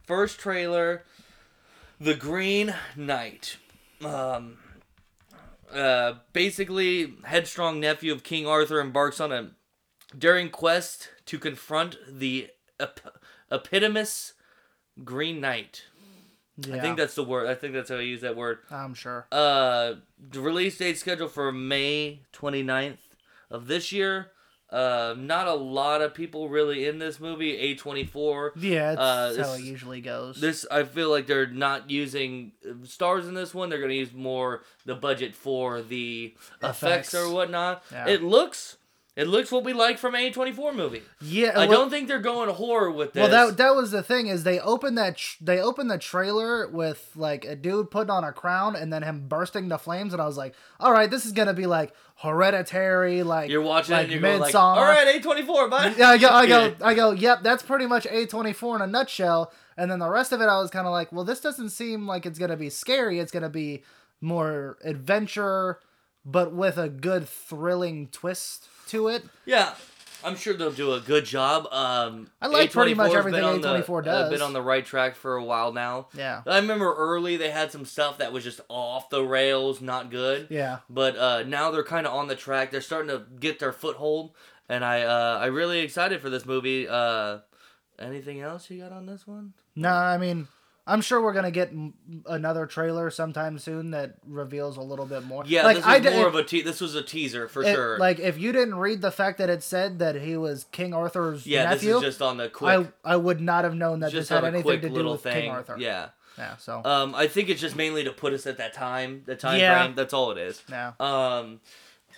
first trailer, The Green Knight. Um. Uh, basically, headstrong nephew of King Arthur embarks on a daring quest to confront the ep- epitomous Green Knight.
Yeah,
I think that's the word. I think that's how I use that word.
I'm sure.
Uh, the release date scheduled for May 29th of this year. Uh, not a lot of people really in this movie. A24.
Yeah, it's
uh,
how it usually goes.
This I feel like they're not using stars in this one. They're gonna use more the budget for the effects,
Effects.
or whatnot.
Yeah.
It looks, it looks what we like from a twenty four movie.
yeah,
I
well-
don't think they're going horror with this.
Well, that that was the thing is they opened that tr- they opened the trailer with like a dude putting on a crown and then him bursting the flames and I was like, all right, this is gonna be like hereditary, like
you're watching it
like
and you're like, all right, a twenty four, bye.
Yeah, I go, I go, I go. Yep, that's pretty much A twenty four in a nutshell. And then the rest of it, I was kind of like, well, this doesn't seem like it's gonna be scary. It's gonna be more adventure, but with a good thrilling twist to it.
Yeah, I'm sure they'll do a good job. Um,
I like pretty much
A24
everything
been on the-
A24
uh,
does.
been on the right track for a while now.
Yeah,
I remember early they had some stuff that was just off the rails, not good.
yeah.
But uh, now they're kind of on the track. They're starting to get their foothold, and I uh, I really excited for this movie. Uh, anything else you got on this one?
No, I mean, I'm sure we're gonna get another trailer sometime soon that reveals a little bit more.
Yeah,
like
this was more of a te- this was a teaser for
it-
sure.
Like if you didn't read the fact that it said that he was King Arthur's
yeah,
nephew,
this is just on the quick,
I I would not have known that this had anything to do with
thing.
King Arthur.
Yeah.
Yeah. So
Um, I think it's just mainly to put us at that time, the time
Yeah.
frame. That's all it is.
yeah.
Um,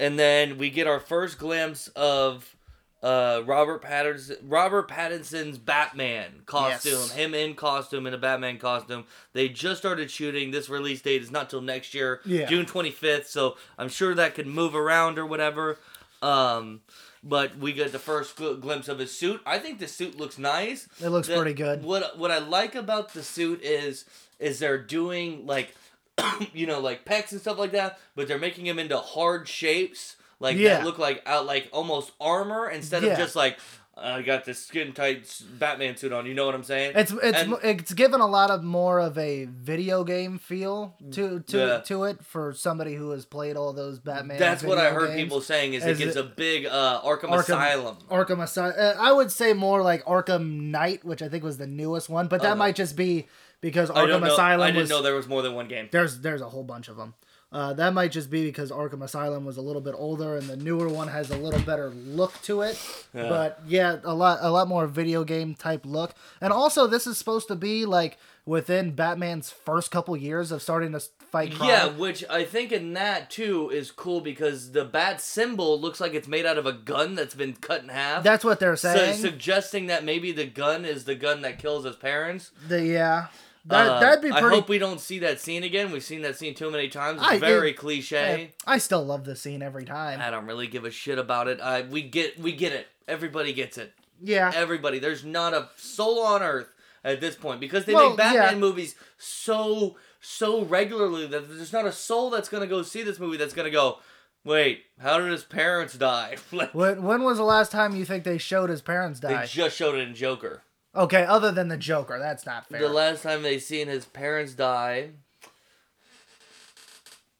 and then we get our first glimpse of uh Robert Pattinson Robert Pattinson's Batman costume.
Yes.
Him in costume in a Batman costume. They just started shooting. This release date is not till next year,
Yeah.
June 25th. So I'm sure that could move around or whatever. Um, but we get the first gl- glimpse of his suit. I think the suit looks nice.
It looks
The-
pretty good.
What what I like about the suit is is they're doing like you know like pecs and stuff like that, but they're making him into hard shapes like
Yeah.
that look like out like almost armor instead
Yeah.
of just like I got this skin tight Batman suit on. You know what I'm saying?
It's it's
And-
it's given a lot of more of a video game feel to to
Yeah.
to it for somebody who has played all those Batman.
That's what I heard
games.
people saying is it
As
gives
it-
a big uh, Arkham,
Arkham-
Asylum.
Arkham Asylum. Uh, I would say more like Arkham Knight, which I think was the newest one, but that
Okay.
might just be because Arkham
know.
Asylum
I didn't
was
know there was more than one game.
there's there's a whole bunch of them. Uh, that might just be because Arkham Asylum was a little bit older and the newer one has a little better look to it.
Yeah.
But yeah, a lot a lot more video game type look. And also this is supposed to be like within Batman's first couple years of starting to fight crime.
Yeah, which I think in that too is cool because the bat symbol looks like it's made out of a gun that's been cut in half.
That's what they're
So,
saying.
suggesting that maybe the gun is the gun that kills his parents.
the, yeah. That
Uh,
that'd be
I hope we don't see that scene again. We've seen that scene too many times. It's
I-
very
it-
cliche.
I still love the scene every time.
I don't really give a shit about it. I we get we get it. Everybody gets it.
Yeah.
Everybody. There's not a soul on earth at this point because they
Well,
make Batman
yeah.
movies so so regularly that there's not a soul that's gonna go see this movie that's gonna go. Wait, how did his parents die? like,
When, when was the last time you think they showed his parents die?
they just showed it in Joker.
Okay, other than the Joker, that's not fair.
The last time they seen his parents die.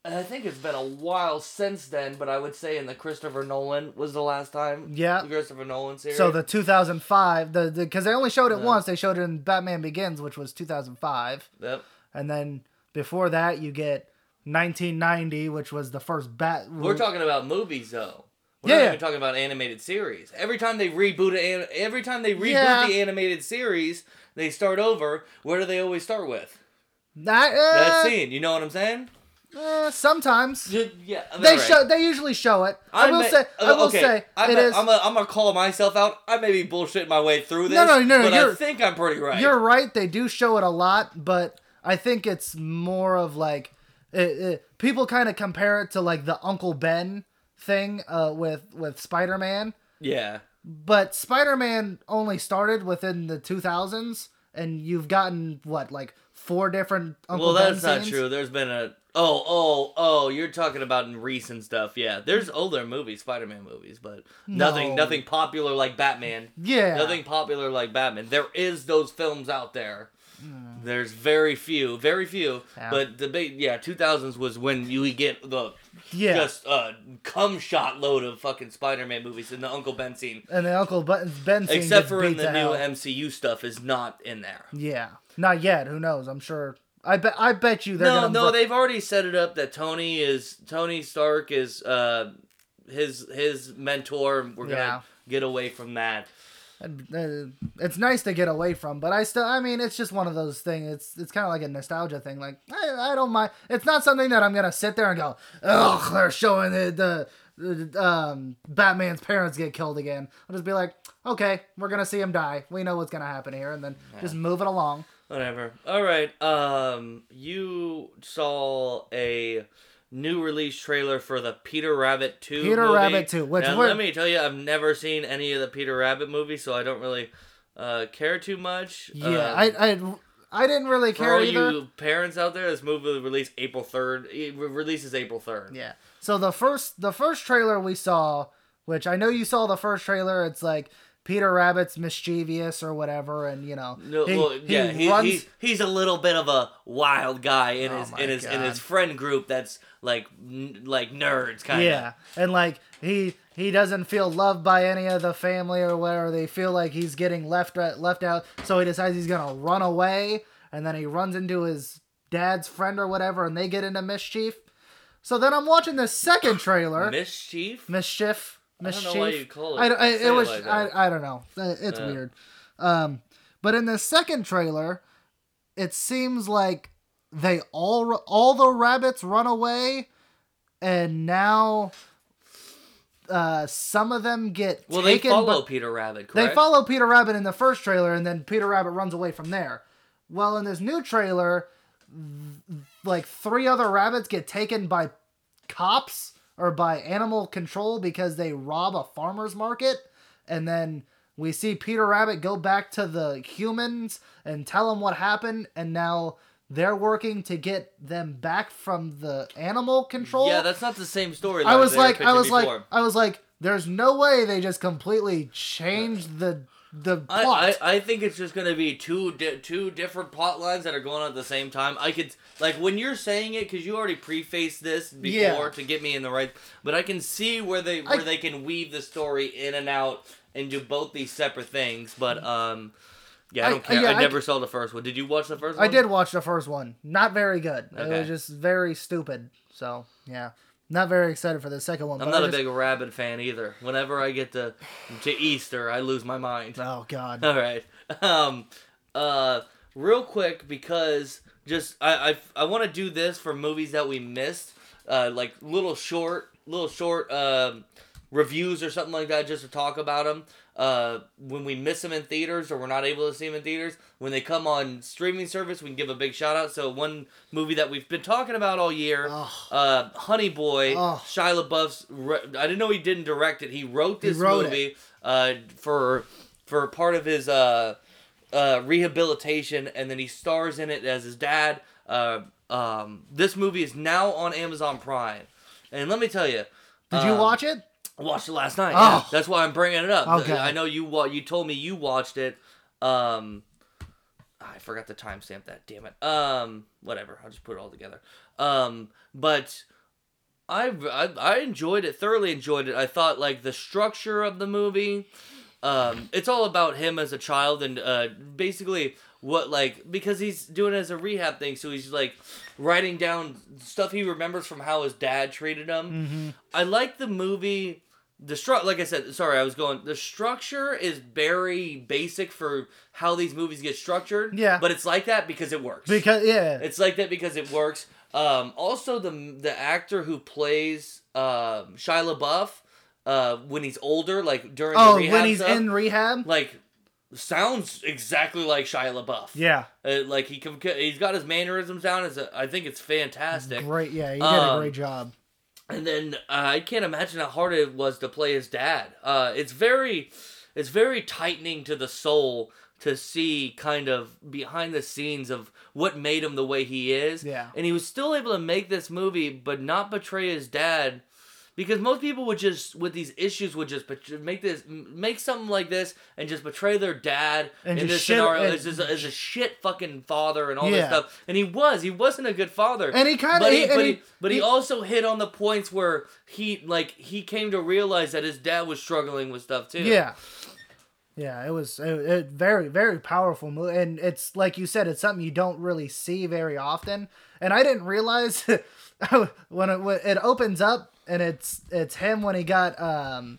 and I think it's been a while since then, but I would say in the Christopher Nolan was the last time.
Yeah.
The Christopher Nolan series.
so the 2005, the because they only showed it
Yeah.
once. They showed it in Batman Begins, which was 2005,
Yep.
and then before that you get 1990, which was the first Bat.
We're talking about movies though. We're
Yeah,
not even talking about animated series. Every time they reboot an, every time they reboot
Yeah.
the animated series, they start over. Where do they always start with?
that.
That
Uh,
scene. You know what I'm saying?
eh, sometimes
Yeah.
they
alright.
show. They usually show it. I, will
may-
say. I
uh,
will
okay,
say
I'm
it
a,
is.
I'm, a, I'm gonna call myself out. I may be bullshitting my way through this.
No, no, no,
But I think I'm pretty right.
You're right. They do show it a lot, but I think it's more of like it, it, people kind of compare it to like the Uncle Ben thing uh, with with Spider Man.
Yeah.
But Spider Man only started within the 2000s, and you've gotten what like four different Uncle
well,
Ben
that's not
scenes?
true. There's been a. Oh, oh, oh! You're talking about in recent stuff. Yeah, there's older movies, Spider-Man movies, but nothing,
No.
nothing popular like Batman.
Yeah.
Nothing popular like Batman. There is those films out there. There's very few, very few.
Yeah.
But the big, yeah, 2000s was when you get the
Yeah.
just uh cum shot load of fucking Spider-Man movies in the Uncle Ben scene.
and the Uncle Ben, ben scene
Except for in the new. MCU stuff is not in there.
Yeah, not yet. Who knows? I'm sure. I bet. I bet you they're
no, no,
br-
they've already set it up that Tony is Tony Stark is uh his his mentor. We're gonna
Yeah.
get away from that.
Uh, it's nice to get away from, but I still, I mean, it's just one of those things. It's it's kind of like a nostalgia thing. Like I, I don't mind. It's not something that I'm gonna sit there and go, oh, they're showing the, the, the um Batman's parents get killed again. I'll just be like, okay, we're gonna see him die. We know what's gonna happen here, and then just move it along.
Whatever. All right. Um, you saw a new release trailer for the Peter Rabbit two.
Peter
movie.
Rabbit 2, which
Now, let me tell you, I've never seen any of the Peter Rabbit movies, so I don't really uh care too much.
Yeah,
Um,
I, I I didn't really
For
care
all
either.
you parents out there, this movie will release April third. It re- releases April third.
Yeah. So the first the first trailer we saw, which I know you saw the first trailer, it's like Peter Rabbit's mischievous or whatever, and you know,
No,
he,
well,
he
yeah, he,
runs.
he, he's a little bit of a wild guy in
Oh
his in his in his friend group that's like n- like nerds kind of.
yeah, and like he he doesn't feel loved by any of the family or whatever. They feel like he's getting left uh, left out, so he decides he's gonna run away. and then he runs into his dad's friend or whatever, and they get into mischief. So then I'm watching the second trailer,
Mischief.
mischief.
I don't
Mischief.
know why you call it.
I, I- it was
like.
I, I don't know. Uh, It's
Yeah.
weird. Um, but in the second trailer, it seems like they all all the rabbits run away, and now uh, some of them get
well, they follow Peter Rabbit.
they follow Peter Rabbit in the first trailer, and then Peter Rabbit runs away from there. Well, in this new trailer, th- like three other rabbits get taken by cops or by animal control because they rob a farmer's market, and then we see Peter Rabbit go back to the humans and tell them what happened, and now they're working to get them back from the animal control.
Yeah, that's not the same story.
I was like, I was like. I was like, there's no way they just completely changed the the
I,
plot.
I, I think it's just gonna be two di- two different plot lines that are going on at the same time. I could like when you're saying it because you already prefaced this before
Yeah.
to get me in the right, but I can see where they where
I-
they can weave the story in and out and do both these separate things. But um, yeah, I
I-
don't care.
yeah,
I
I
never saw the first one. Did you watch the first one?
I did watch the first one. Not very good. It was just very stupid. So yeah, not very excited for the second one.
I'm not a
just-
big rabbit fan either. Whenever I get to to Easter, I lose my mind.
Oh God.
All right. Um, uh, real quick because just I I, I want to do this for movies that we missed, uh, like little short, little short um, reviews or something like that, just to talk about them. Uh, when we miss them in theaters or we're not able to see them in theaters, when they come on streaming service, we can give a big shout out. So one movie that we've been talking about all year,
Ugh.
uh, Honey Boy,
Ugh.
Shia LaBeouf's. Re- I didn't know he didn't direct it. He wrote this
he wrote
movie uh, for for part of his uh, uh, rehabilitation, and then he stars in it as his dad. Uh, um, this movie is now on Amazon Prime, and let me tell you,
Did you
um,
watch it?
I watched it last night.
Oh.
Yeah, that's why I'm bringing it up.
Okay.
I know you. wa- You told me you watched it. Um, I forgot the timestamp that. Damn it. Um, whatever. I'll just put it all together. Um, but I, I I enjoyed it. Thoroughly enjoyed it. I thought like the structure of the movie. Um, it's all about him as a child and uh, basically what like because he's doing it as a rehab thing, so he's like writing down stuff he remembers from how his dad treated him.
Mm-hmm.
I like the movie. The stru- like I said, sorry, I was going. The structure is very basic for how these movies get structured.
Yeah.
but it's like that because it works.
Because yeah,
It's like that because it works. Um, also, the the actor who plays um, Shia LaBeouf uh, when he's older, like during
oh,
the rehab
when he's
stuff,
in rehab.
like sounds exactly like Shia LaBeouf.
Yeah,
Uh, like he he's got his mannerisms down. It's a, I think it's fantastic.
great. Yeah, he did
Um,
a great job.
And then uh, I can't imagine how hard it was to play his dad. Uh, it's very, it's very tightening to the soul to see kind of behind the scenes of what made him the way he is.
Yeah.
And he was still able to make this movie, but not betray his dad. Because most people would just, with these issues, would just make this, make something like this, and just betray their dad
And
in this
shit-
scenario as, as, a, as a shit fucking father and all this stuff. And he was, he wasn't a good father.
And he kinda-
but he, but,
he-
he, but he also hit on the points where he like he came to realize that his dad was struggling with stuff too.
Yeah. Yeah, it was a, a very, very powerful movie, and it's like you said, it's something you don't really see very often. And I didn't realize when it when it opens up and it's it's him when he got um,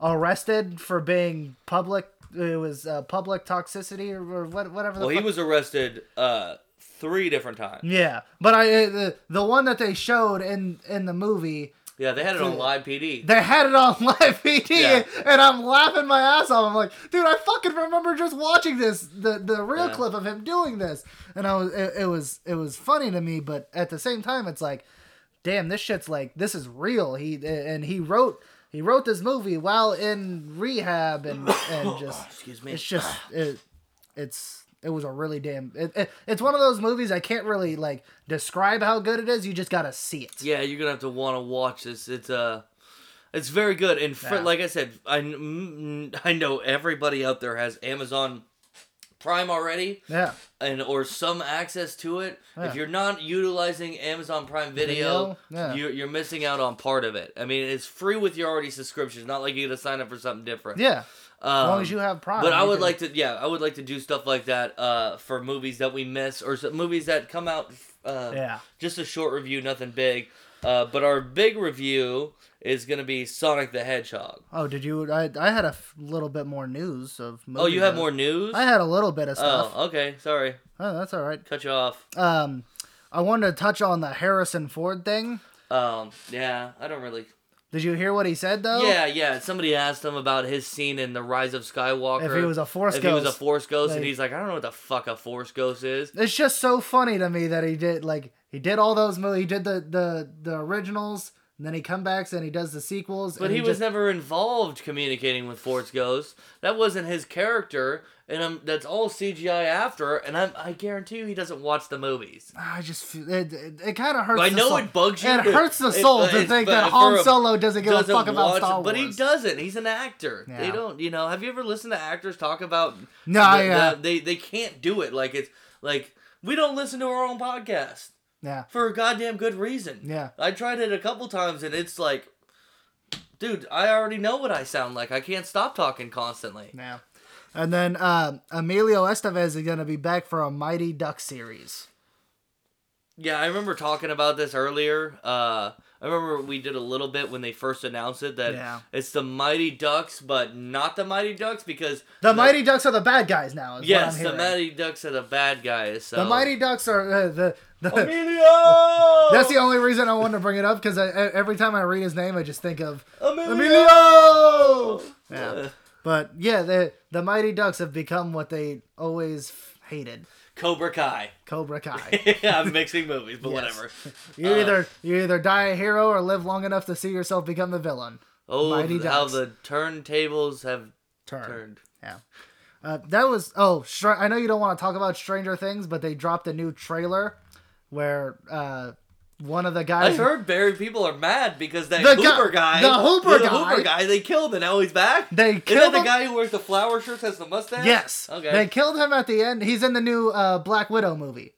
arrested for being public. It was uh, public toxicity or, or what, whatever. The
Well, he was arrested uh three different times.
Yeah, but I uh, the the one that they showed in in the movie.
Yeah, they had it on live PD.
They had it on live PD,
Yeah.
and I'm laughing my ass off. I'm like, dude, I fucking remember just watching this, the the real
Yeah.
clip of him doing this, and I was, it, it was, it was funny to me, but at the same time, it's like, damn, this shit's like, this is real. He and he wrote, he wrote this movie while in rehab, and and just,
Excuse me.
it's just, it, it's. It was a really damn. It, it, it's one of those movies I can't really like describe how good it is. You just gotta see it.
Yeah, you're gonna have to want to watch this. It's uh, it's very good. And for,
Yeah.
like I said, I mm, I know everybody out there has Amazon Prime already
Yeah.
and or some access to it,
Yeah.
if you're not utilizing Amazon Prime Video,
Video? Yeah.
you're, you're missing out on part of it. I mean, it's free with your already subscription. It's not like you got to sign up for something different.
Yeah.
Um,
As long as you have Prime.
but I would
can-
like to, yeah, I would like to do stuff like that uh, for movies that we miss or some movies that come out. Uh,
Yeah.
Just a short review, nothing big. Uh, but our big review is gonna be Sonic the Hedgehog.
Oh, did you? I, I had a f- little bit more news of.
Oh, you have
movies.
more news?
I had a little bit of stuff.
Oh, okay. Sorry,
Oh, that's all right.
cut you off.
Um, I wanted to touch on the Harrison Ford thing.
Um, yeah, I don't really.
Did you hear what he said though?
Yeah, yeah. Somebody asked him about his scene in the Rise of Skywalker.
If he was a Force
if he was a
ghost.
Force ghost, and he's like, I don't know what the fuck a Force ghost is.
It's just so funny to me that he did like he did all those movies. He did the the the originals, and then he come back and he does the sequels.
But
and
he, was
just,
never involved communicating with Force Ghost. That wasn't his character, and um, that's all CGI after. And I'm, I guarantee you, he doesn't watch the movies.
I just feel it. It, it kind of hurts.
I
the
know
soul.
it bugs you.
It hurts the
It-
soul to
it's-
think that Han Solo doesn't give a
doesn't
fuck about Star
it,
Wars.
but he doesn't. He's an actor. They don't. You know. Have you ever listened to actors talk about?
No,
the-
I,
the- they they can't do it. Like it's like we don't listen to our own podcast
Yeah,
for a goddamn good reason.
yeah.
I tried it a couple times and it's like, dude, I already know what I sound like. I can't stop talking constantly.
Yeah. And then uh, Emilio Estevez is going to be back for a Mighty Duck series.
Yeah, I remember talking about this earlier. Uh, I remember we did a little bit when they first announced it that
Yeah.
it's the Mighty Ducks, but not the Mighty Ducks because
The Mighty Ducks are the bad guys now.
Yes, the. Mighty Ducks are the bad guys. So.
The Mighty Ducks are uh, the the.
Emilio.
That's the only reason I wanted to bring it up because every time I read his name, I just think of
Emilio.
Emilio. Yeah.
Uh,
But yeah, the the Mighty Ducks have become what they always f- hated:
Cobra Kai.
Cobra Kai.
Yeah, I'm mixing movies, but
Yes.
whatever.
You
Uh,
either you either die a hero or live long enough to see yourself become the villain.
Oh,
Mighty
how
Ducks.
the turntables have
Turn.
turned.
Yeah. Uh, that was oh, Str- I know you don't want to talk about Stranger Things, but they dropped a new trailer where uh, one of the guys.
I heard Barry people are mad because that
The guy-
Hooper guy,
the Hooper
the
guy-
Hooper guy, they killed and now he's back.
They killed
the guy who wears the flower shirts has the mustache?
Yes.
Okay.
They killed him at the end. He's in the new uh, Black Widow movie.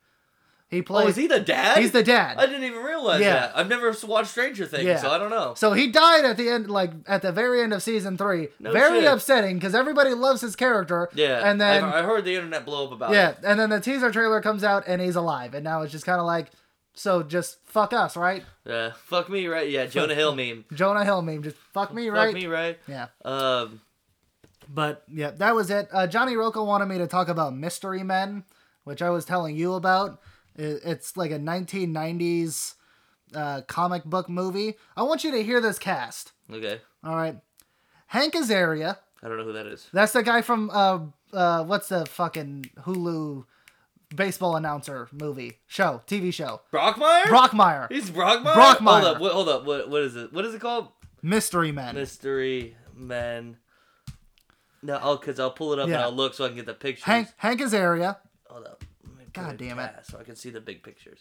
He
oh,
plays.
is he the dad?
He's the dad.
I didn't even realize
Yeah.
that. I've never watched Stranger Things,
Yeah.
so I don't know.
So he died at the end, like at the very end of season three.
No
very
shit.
upsetting because everybody loves his character.
Yeah,
And then
I've, I heard the internet blow up about
yeah,
it.
and then the teaser trailer comes out and he's alive, and now it's just kind of like, so just fuck us, right?
Yeah, fuck me, right? Yeah, Jonah Hill meme.
Jonah Hill meme, just fuck me,
Fuck
right?
Fuck me, right?
Yeah.
Um,
But yeah, that was it. Uh, Johnny Rocco wanted me to talk about Mystery Men, which I was telling you about. It, it's like a 1990s uh, comic book movie. I want you to hear this cast.
okay.
All right, Hank Azaria.
I don't know who that is.
That's the guy from uh, uh, what's the fucking Hulu baseball announcer movie show TV show.
Brockmire?
Brockmire.
He's Brockmire?
Brockmire.
Hold up, what, hold up. What, what is it? What is it called?
Mystery Men.
Mystery Men. No, oh, because I'll pull it up and I'll look so I can get the pictures.
Hank Hank Azaria.
Hold up.
God damn it.
So I can see the big pictures.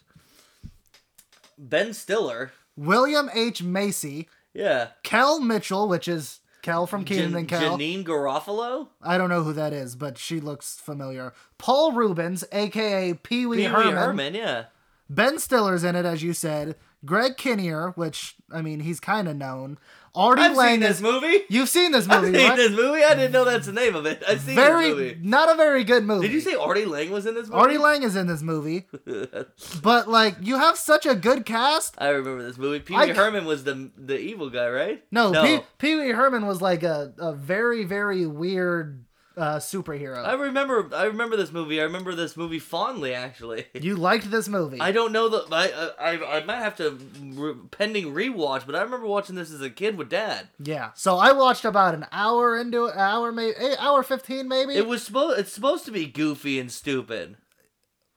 Ben Stiller.
William H Macy.
Yeah.
Kel Mitchell, which is Kel from Kenan
Jan-
and Kel.
Janeane Garofalo.
I don't know who that is, but she looks familiar. Paul Reubens, aka Pee Wee
Pee Wee
Herman.
Herman, yeah.
Ben Stiller's in it, as you said. Greg Kinnear, which I mean, he's kind of known. Artie
I've
Lange
seen this movie.
You've seen this
I've
movie,
seen
right?
this movie. I didn't know that's the name of it. I've seen
Very,
this movie.
not a very good movie.
Did you say Artie Lange was in this movie?
Artie Lange is in this movie, but like you have such a good cast.
I remember this movie. Pee Wee Herman was the the evil guy, right?
No,
no.
Pee Pee Wee Herman was like a, a very very weird uh, superhero.
I remember. I remember this movie. I remember this movie fondly, actually.
you liked this movie.
I don't know the. I, I I might have to re, pending rewatch, but I remember watching this as a kid with dad.
Yeah. So I watched about an hour into it, hour maybe eight, hour fifteen maybe.
It was supposed. It's supposed to be goofy and stupid.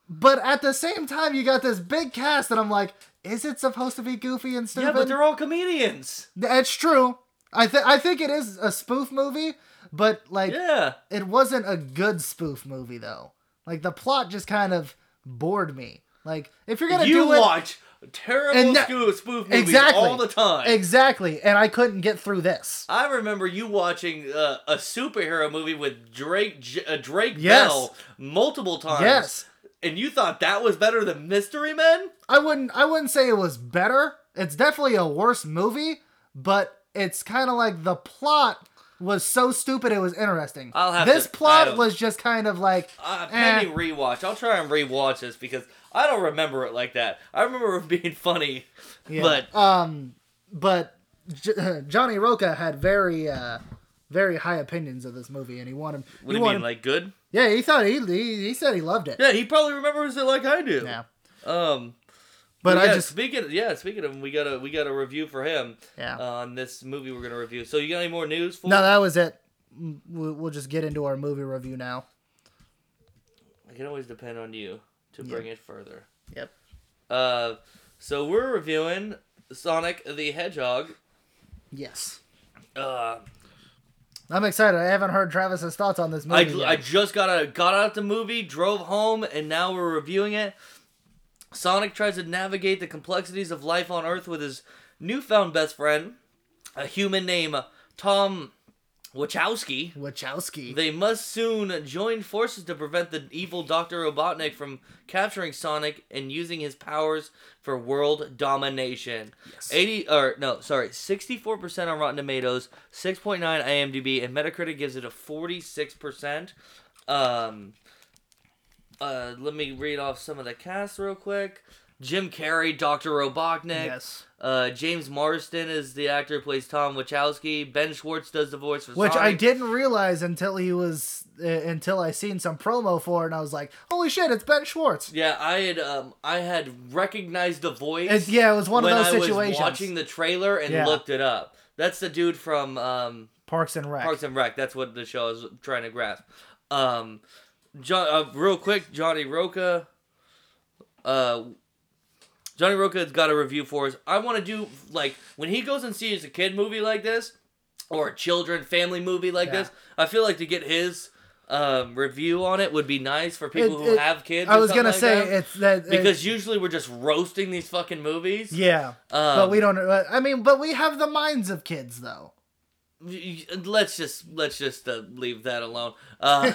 but at the same time, you got this big cast, and I'm like, is it supposed to be goofy and stupid?
Yeah, but they're all comedians.
It's true. I think I think it is a spoof movie, but like
Yeah.
it wasn't a good spoof movie though. Like the plot just kind of bored me. Like if you're gonna
You
do it,
watch terrible
that-
spoof, movies
exactly
all the time.
Exactly, and I couldn't get through this.
I remember you watching uh, a superhero movie with Drake uh, Drake
Yes.
Bell multiple times.
Yes.
And you thought that was better than Mystery Men?
I wouldn't I wouldn't say it was better. It's definitely a worse movie, but it's kind of like the plot was so stupid it was interesting.
I'll have
this
to-
plot was just kind of like
Uh,
eh.
rewatch. I'll try and rewatch this because I don't remember it like that. I remember it being funny,
Yeah.
but
um but J- Johnny Roca had very uh very high opinions of this movie and he wanted
what
he
do you
wanted,
mean, like good?
Yeah, he thought he, he he said he loved it.
Yeah, he probably remembers it like I do.
Yeah.
Um,
But I just
speaking. Yeah, speaking of, him, we got a we got a review for him
Yeah.
on this movie we're gonna review. So you got any more news for?
No, that was it. We'll we'll just get into our movie review now.
I can always depend on you to bring it further.
Yep.
Uh, so we're reviewing Sonic the Hedgehog.
Yes.
Uh,
I'm excited. I haven't heard Travis's thoughts on this movie.
I
yet.
just got out, got out the movie, drove home, and now we're reviewing it. Sonic tries to navigate the complexities of life on Earth with his newfound best friend, a human named Tom Wachowski.
Wachowski.
They must soon join forces to prevent the evil Dr. Robotnik from capturing Sonic and using his powers for world domination.
Yes.
80 or no, sorry, 64% on Rotten Tomatoes, 6.9 IMDb and Metacritic gives it a 46%. Um uh let me read off some of the cast real quick. Jim Carrey, Dr. Robotnik.
yes.
Uh, James Marsden is the actor who plays Tom Wachowski. Ben Schwartz does the voice for
Which I didn't realize until he was uh, until I seen some promo for it, and I was like, "Holy shit, it's Ben Schwartz!"
Yeah, I had um I had recognized the voice.
It's, yeah, it was one of those
I
situations.
was watching the trailer and
Yeah.
looked it up. That's the dude from um
Parks and Rec.
Parks and Rec. That's what the show is trying to grasp. Um, John, uh, real quick, Johnny Roca. Uh, Johnny Roca has got a review for us. I want to do like when he goes and sees a kid movie like this, or a children family movie like
Yeah.
this. I feel like to get his um, review on it would be nice for people
It-
who
it-
have kids.
I was gonna
like
say
that.
it's that it-
because usually we're just roasting these fucking movies.
yeah,
Um,
but we don't. uh, I mean, but we have the minds of kids, though.
Let's just let's just uh, leave that alone. Uh,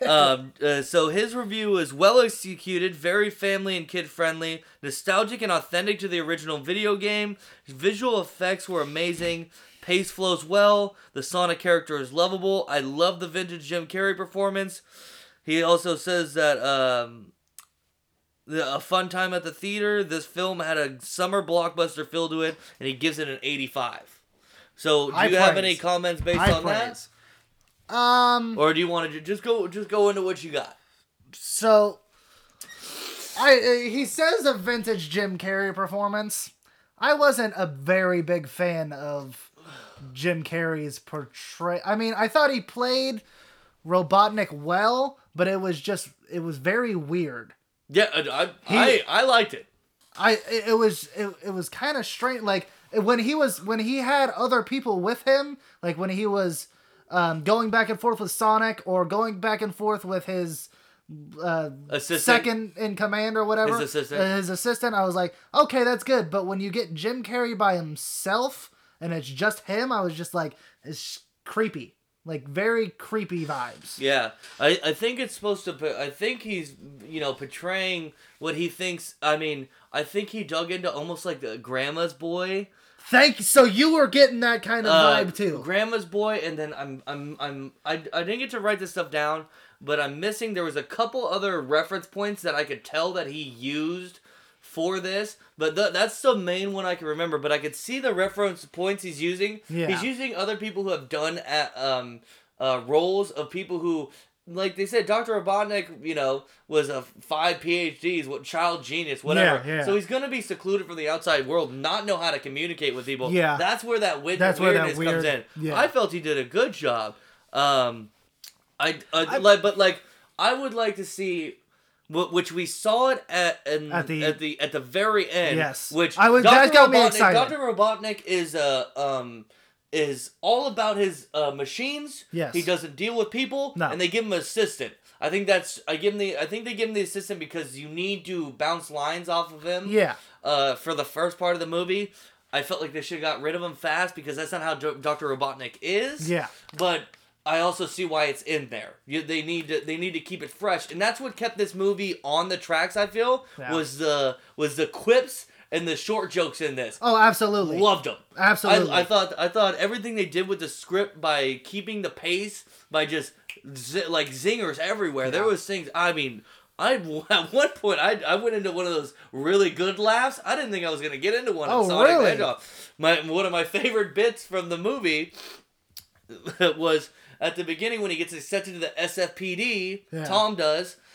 um, uh, so his review is well executed, very family and kid friendly, nostalgic and authentic to the original video game. His visual effects were amazing. Pace flows well. The Sonic character is lovable. I love the vintage Jim Carrey performance. He also says that um, the, a fun time at the theater. This film had a summer blockbuster feel to it, and he gives it an 85. So, do
High
you have
praise.
any comments based
High
on
praise. Um.
that, or do you want to just go just go into what you got?
So, I uh, he says a vintage Jim Carrey performance. I wasn't a very big fan of Jim Carrey's portray. I mean, I thought he played Robotnik well, but it was just it was very weird.
Yeah, I I, I liked it.
I it, it was it, it was kind of strange like when he was when he had other people with him like when he was um, going back and forth with Sonic or going back and forth with his uh,
Assistant.
second in command or whatever
His assistant.
uh, his assistant I was like okay that's good but when you get Jim Carrey by himself and it's just him I was just like it's creepy like very creepy vibes
Yeah, I, I think it's supposed to. I think he's you know portraying what he thinks. I mean, I think he dug into almost like the grandma's boy,
thank so you were getting that kind of
uh,
vibe too
Grandma's boy, and then I'm I'm I'm I, I didn't get to write this stuff down, but I'm missing. There was a couple other reference points that I could tell that he used for this, but th- that's the main one I can remember. But I could see the reference points he's using.
Yeah.
He's using other people who have done at, um uh roles of people who. Like they said, Dr. Robotnik, you know, was a five PhDs, what child genius, whatever.
Yeah, yeah.
So he's gonna be secluded from the outside world, not know how to communicate with people.
Yeah.
that's where that wid-
That's where that
weirdness comes in.
yeah.
I felt he did a good job. Um, I, I,
I-
like, but like, I would like to see, which we saw it at in,
At the-
at the at the very end.
Yes.
which
I was-
Dr.
that got me
Robotnik-
excited.
Dr. Robotnik is uh um is all about his uh, machines.
Yes.
he doesn't deal with people,
No.
and they give him an assistant. I think that's I give him the I think they give him the assistant because you need to bounce lines off of him.
Yeah.
Uh, for the first part of the movie, I felt like they should have got rid of him fast because that's not how Doctor Robotnik is.
Yeah.
But I also see why it's in there. You, they need to they need to keep it fresh, and that's what kept this movie on the tracks. I feel
Yeah.
was the was the quips and the short jokes in this.
Oh, absolutely.
Loved them.
Absolutely.
I, I thought I thought everything they did with the script by keeping the pace by just zi- like zingers everywhere. There was things. I mean, I at one point I, I went into one of those really good laughs. I didn't think I was gonna get into one. in
Oh,
Sonic
really?
My one of my favorite bits from the movie was at the beginning when he gets accepted to the SFPD.
Yeah.
Tom does.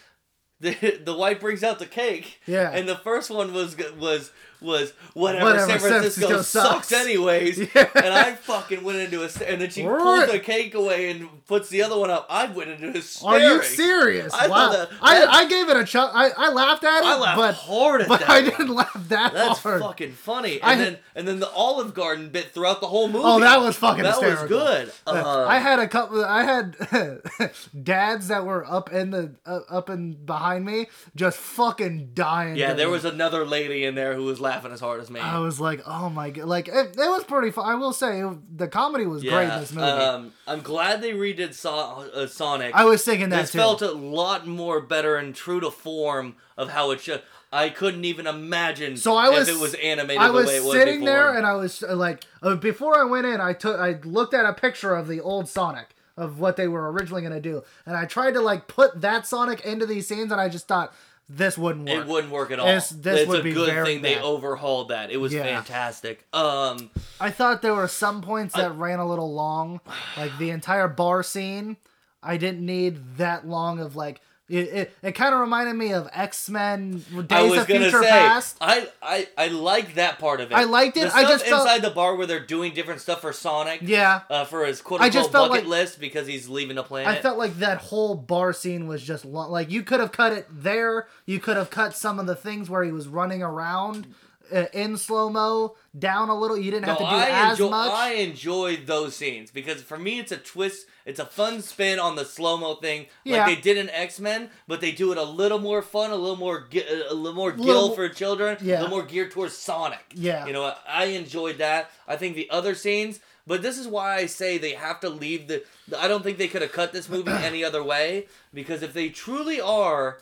The, the wife brings out the cake.
Yeah.
And the first one was was was whatever,
Whatever,
San Francisco,
Francisco
sucks.
sucks.
anyways.
Yeah.
And I fucking went into a and then she pulls the cake away and puts the other one up. I went into
a.
Are
you serious?
I
wow.
thought that-
I,
that-
I gave it a chuck. I, I laughed at it,
I laughed
but
hard at
but
that.
I
one.
didn't laugh that
That's
hard.
fucking funny. And
I-
then and then the Olive Garden bit throughout the whole movie.
Oh, that was fucking
That
hysterical.
was good. Uh,
I had a couple. I had dads that were up in the uh, up and behind me, just fucking dying.
yeah, there
me.
was another lady in there who was laughing as hard as me.
I was like, oh my god, like it, it was pretty fun. I will say it, the comedy was great in this movie.
Um, I'm glad they redid so- uh, Sonic.
I was thinking that
this
too.
felt a lot more better and true to form of how it should. I couldn't even imagine
So I was
if it was animated
I
the
was
way it was
sitting
before.
there and I was uh, like, uh, before I went in, I took I looked at a picture of the old Sonic of what they were originally gonna do, and I tried to like put that Sonic into these scenes, and I just thought this wouldn't work.
It wouldn't work at all.
This- this
it's
would
a
be
good thing they overhauled that. It was
Yeah.
fantastic. Um,
I thought there were some points that ran a little long, like the entire bar scene. I didn't need that long of like. It, it, it kind of reminded me of X Men Days
I was
of Future
say
Past.
I, I I like that part of it.
I liked it.
The
I just felt-
inside the bar where they're doing different stuff for Sonic.
Yeah,
Uh, for his quote unquote bucket
like-
list because he's leaving the planet.
I felt like that whole bar scene was just long. Like you could have cut it there. You could have cut some of the things where he was running around uh, in slow mo down a little. You didn't have
No,
to do
I
as
enjoy,
much.
I enjoyed those scenes because for me it's a twist. It's a fun spin on the slow mo thing,
Yeah.
like they did in X Men, but they do it a little more fun, a little more, a little more
Little
gill
mo-
for children,
Yeah.
a little more geared towards Sonic.
Yeah.
you know, I enjoyed that. I think the other scenes, but this is why I say they have to leave the. I don't think they could have cut this movie any other way because if they truly are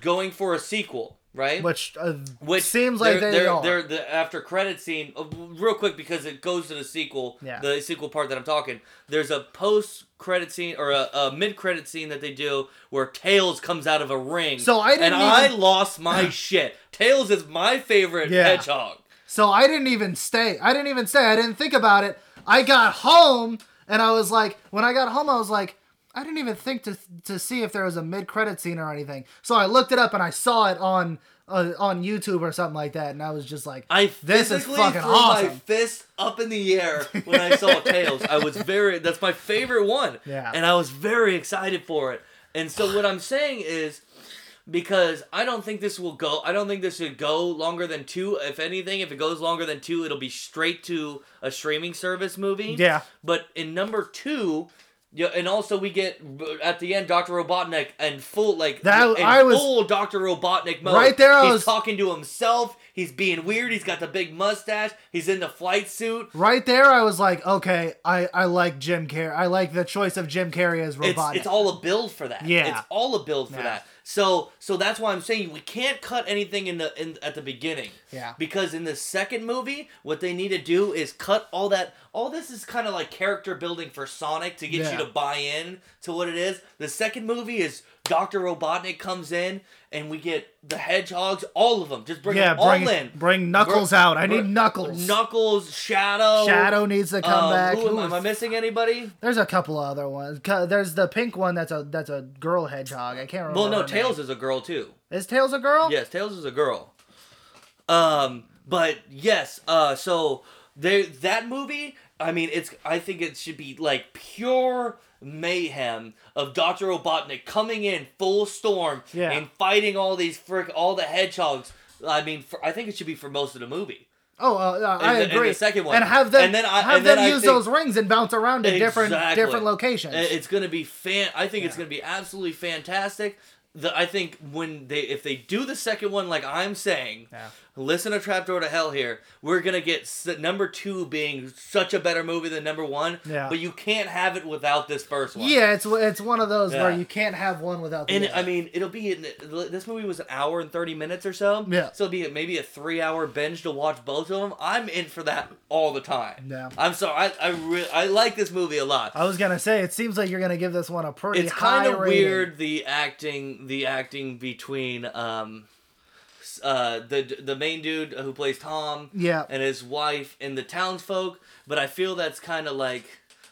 going for a sequel, right?
which uh,
Which
seems like
they're,
they
they're,
are.
they're the after credit scene. uh, real quick because it goes to the sequel.
Yeah.
The sequel part that I'm talking. There's a post credit scene or a, a mid credit scene that they do where Tails comes out of a ring.
So I
and I lost my shit. Tails is my favorite
Yeah.
hedgehog.
So I didn't even stay. I didn't even stay. I didn't think about it. I got home and I was like, when I got home, I was like, I didn't even think to to see if there was a mid credit scene or anything. So I looked it up and I saw it on uh, on YouTube or something like that, and I was just like,
I
This is fucking
threw my
awesome.
fist up in the air when I saw Tails. I was very that's my favorite one.
Yeah.
And I was very excited for it. And so what I'm saying is because I don't think this will go I don't think this should go longer than 2. If anything, if it goes longer than 2, it'll be straight to a streaming service movie.
Yeah.
But in number 2 yeah, and also we get at the end Dr. Robotnik and full like
That-
in
I was-
full Dr. Robotnik mode.
Right there I
He's
was-
talking to himself. He's being weird. He's got the big mustache. He's in the flight suit.
right there, I was like, okay, I I like Jim Carrey. I like the choice of Jim Carrey as
It's
Robotnik.
it's all a build for that.
Yeah.
It's all a build for
Yeah.
that. So so that's why I'm saying we can't cut anything in the in at the beginning.
Yeah.
Because in the second movie, what they need to do is cut all that all this is kind of like character building for Sonic to get
Yeah.
you to buy in to what it is. The second movie is Dr. Robotnik comes in and we get the hedgehogs, all of them. Just bring
yeah,
them all in.
bring Knuckles out. I need Knuckles.
Knuckles, Shadow.
Shadow needs to come
um,
back.
who am, am I missing anybody?
There's a couple other ones. There's the pink one that's a that's a girl hedgehog. I can't remember.
Well, no,
her name.
Tails is a girl too.
Is Tails a girl?
Yes, Tails is a girl. Um, but yes, uh, so there that movie. I mean, it's. I think it should be like pure mayhem of Doctor Robotnik coming in full storm
Yeah.
and fighting all these frick all the hedgehogs. I mean, for, I think it should be for most of the movie.
Oh, uh, I
In the- in
agree.
the second one.
and have them
And then I-
have
and then
them
I
use those rings and bounce around to different
Exactly.
different locations.
It's gonna be fan. I think it's gonna be absolutely fantastic. The, I think when they if they do the second one like I'm saying,
Yeah.
Listen to Trapdoor to Hell here. We're gonna get s- number two being such a better movie than number one.
Yeah.
But you can't have it without this first one.
yeah, it's it's one of those where you can't have one without the
And
other.
I mean, it'll be in, this movie was an hour and thirty minutes or so.
Yeah.
So it'll be maybe a three-hour binge to watch both of them. I'm in for that all the time.
Yeah.
I'm sorry. I I really I like this movie a lot.
I was gonna say it seems like you're gonna give this one a pretty
it's kind of weird the acting the acting between um uh the the main dude who plays Tom
Yeah.
and his wife and the townsfolk but I feel that's kind of like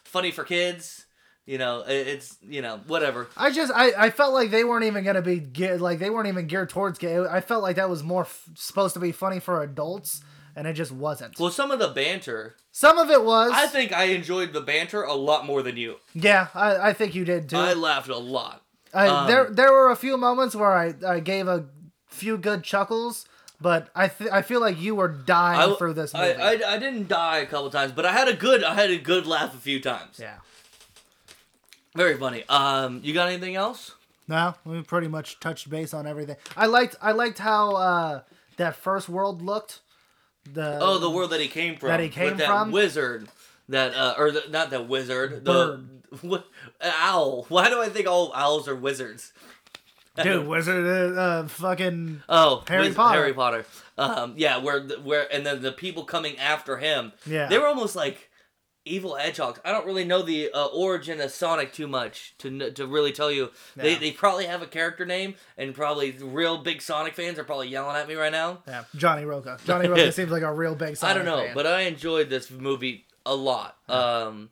funny for kids you know it's you know whatever
I just I, I felt like they weren't even gonna be geared like they weren't even geared towards gay. I felt like that was more f- supposed to be funny for adults, and it just wasn't.
well some of the banter
Some of it was.
I think I enjoyed the banter a lot more than you
yeah, I, I think you did too.
I
I,
laughed a lot
there
um,
there were a few moments where I, I gave a few good chuckles, but I th- I feel like you were dying
I,
through this
I,
movie.
I, I didn't die a couple times but I had a good I had a good laugh a few times
yeah.
very funny um you got anything else
No, we pretty much touched base on everything. I liked I liked how uh, that first world looked. The
Oh, the world that he came from.
That he came
with that
from?
Wizard. That uh, or the, not that wizard.
Bird.
The what, owl. Why do I think all owls are wizards?
dude wizard uh, uh, fucking
Oh,
Harry Potter.
Harry Potter. Um, yeah, where where and then the people coming after him.
Yeah.
They were almost like evil hedgehogs. I don't really know the uh, origin of Sonic too much to to really tell you. They
Yeah.
they probably have a character name, and probably real big Sonic fans are probably yelling at me right now.
yeah Johnny Roca. Johnny Roca seems like a real big. Sonic
I don't know,
fan.
but I enjoyed this movie a lot. Um,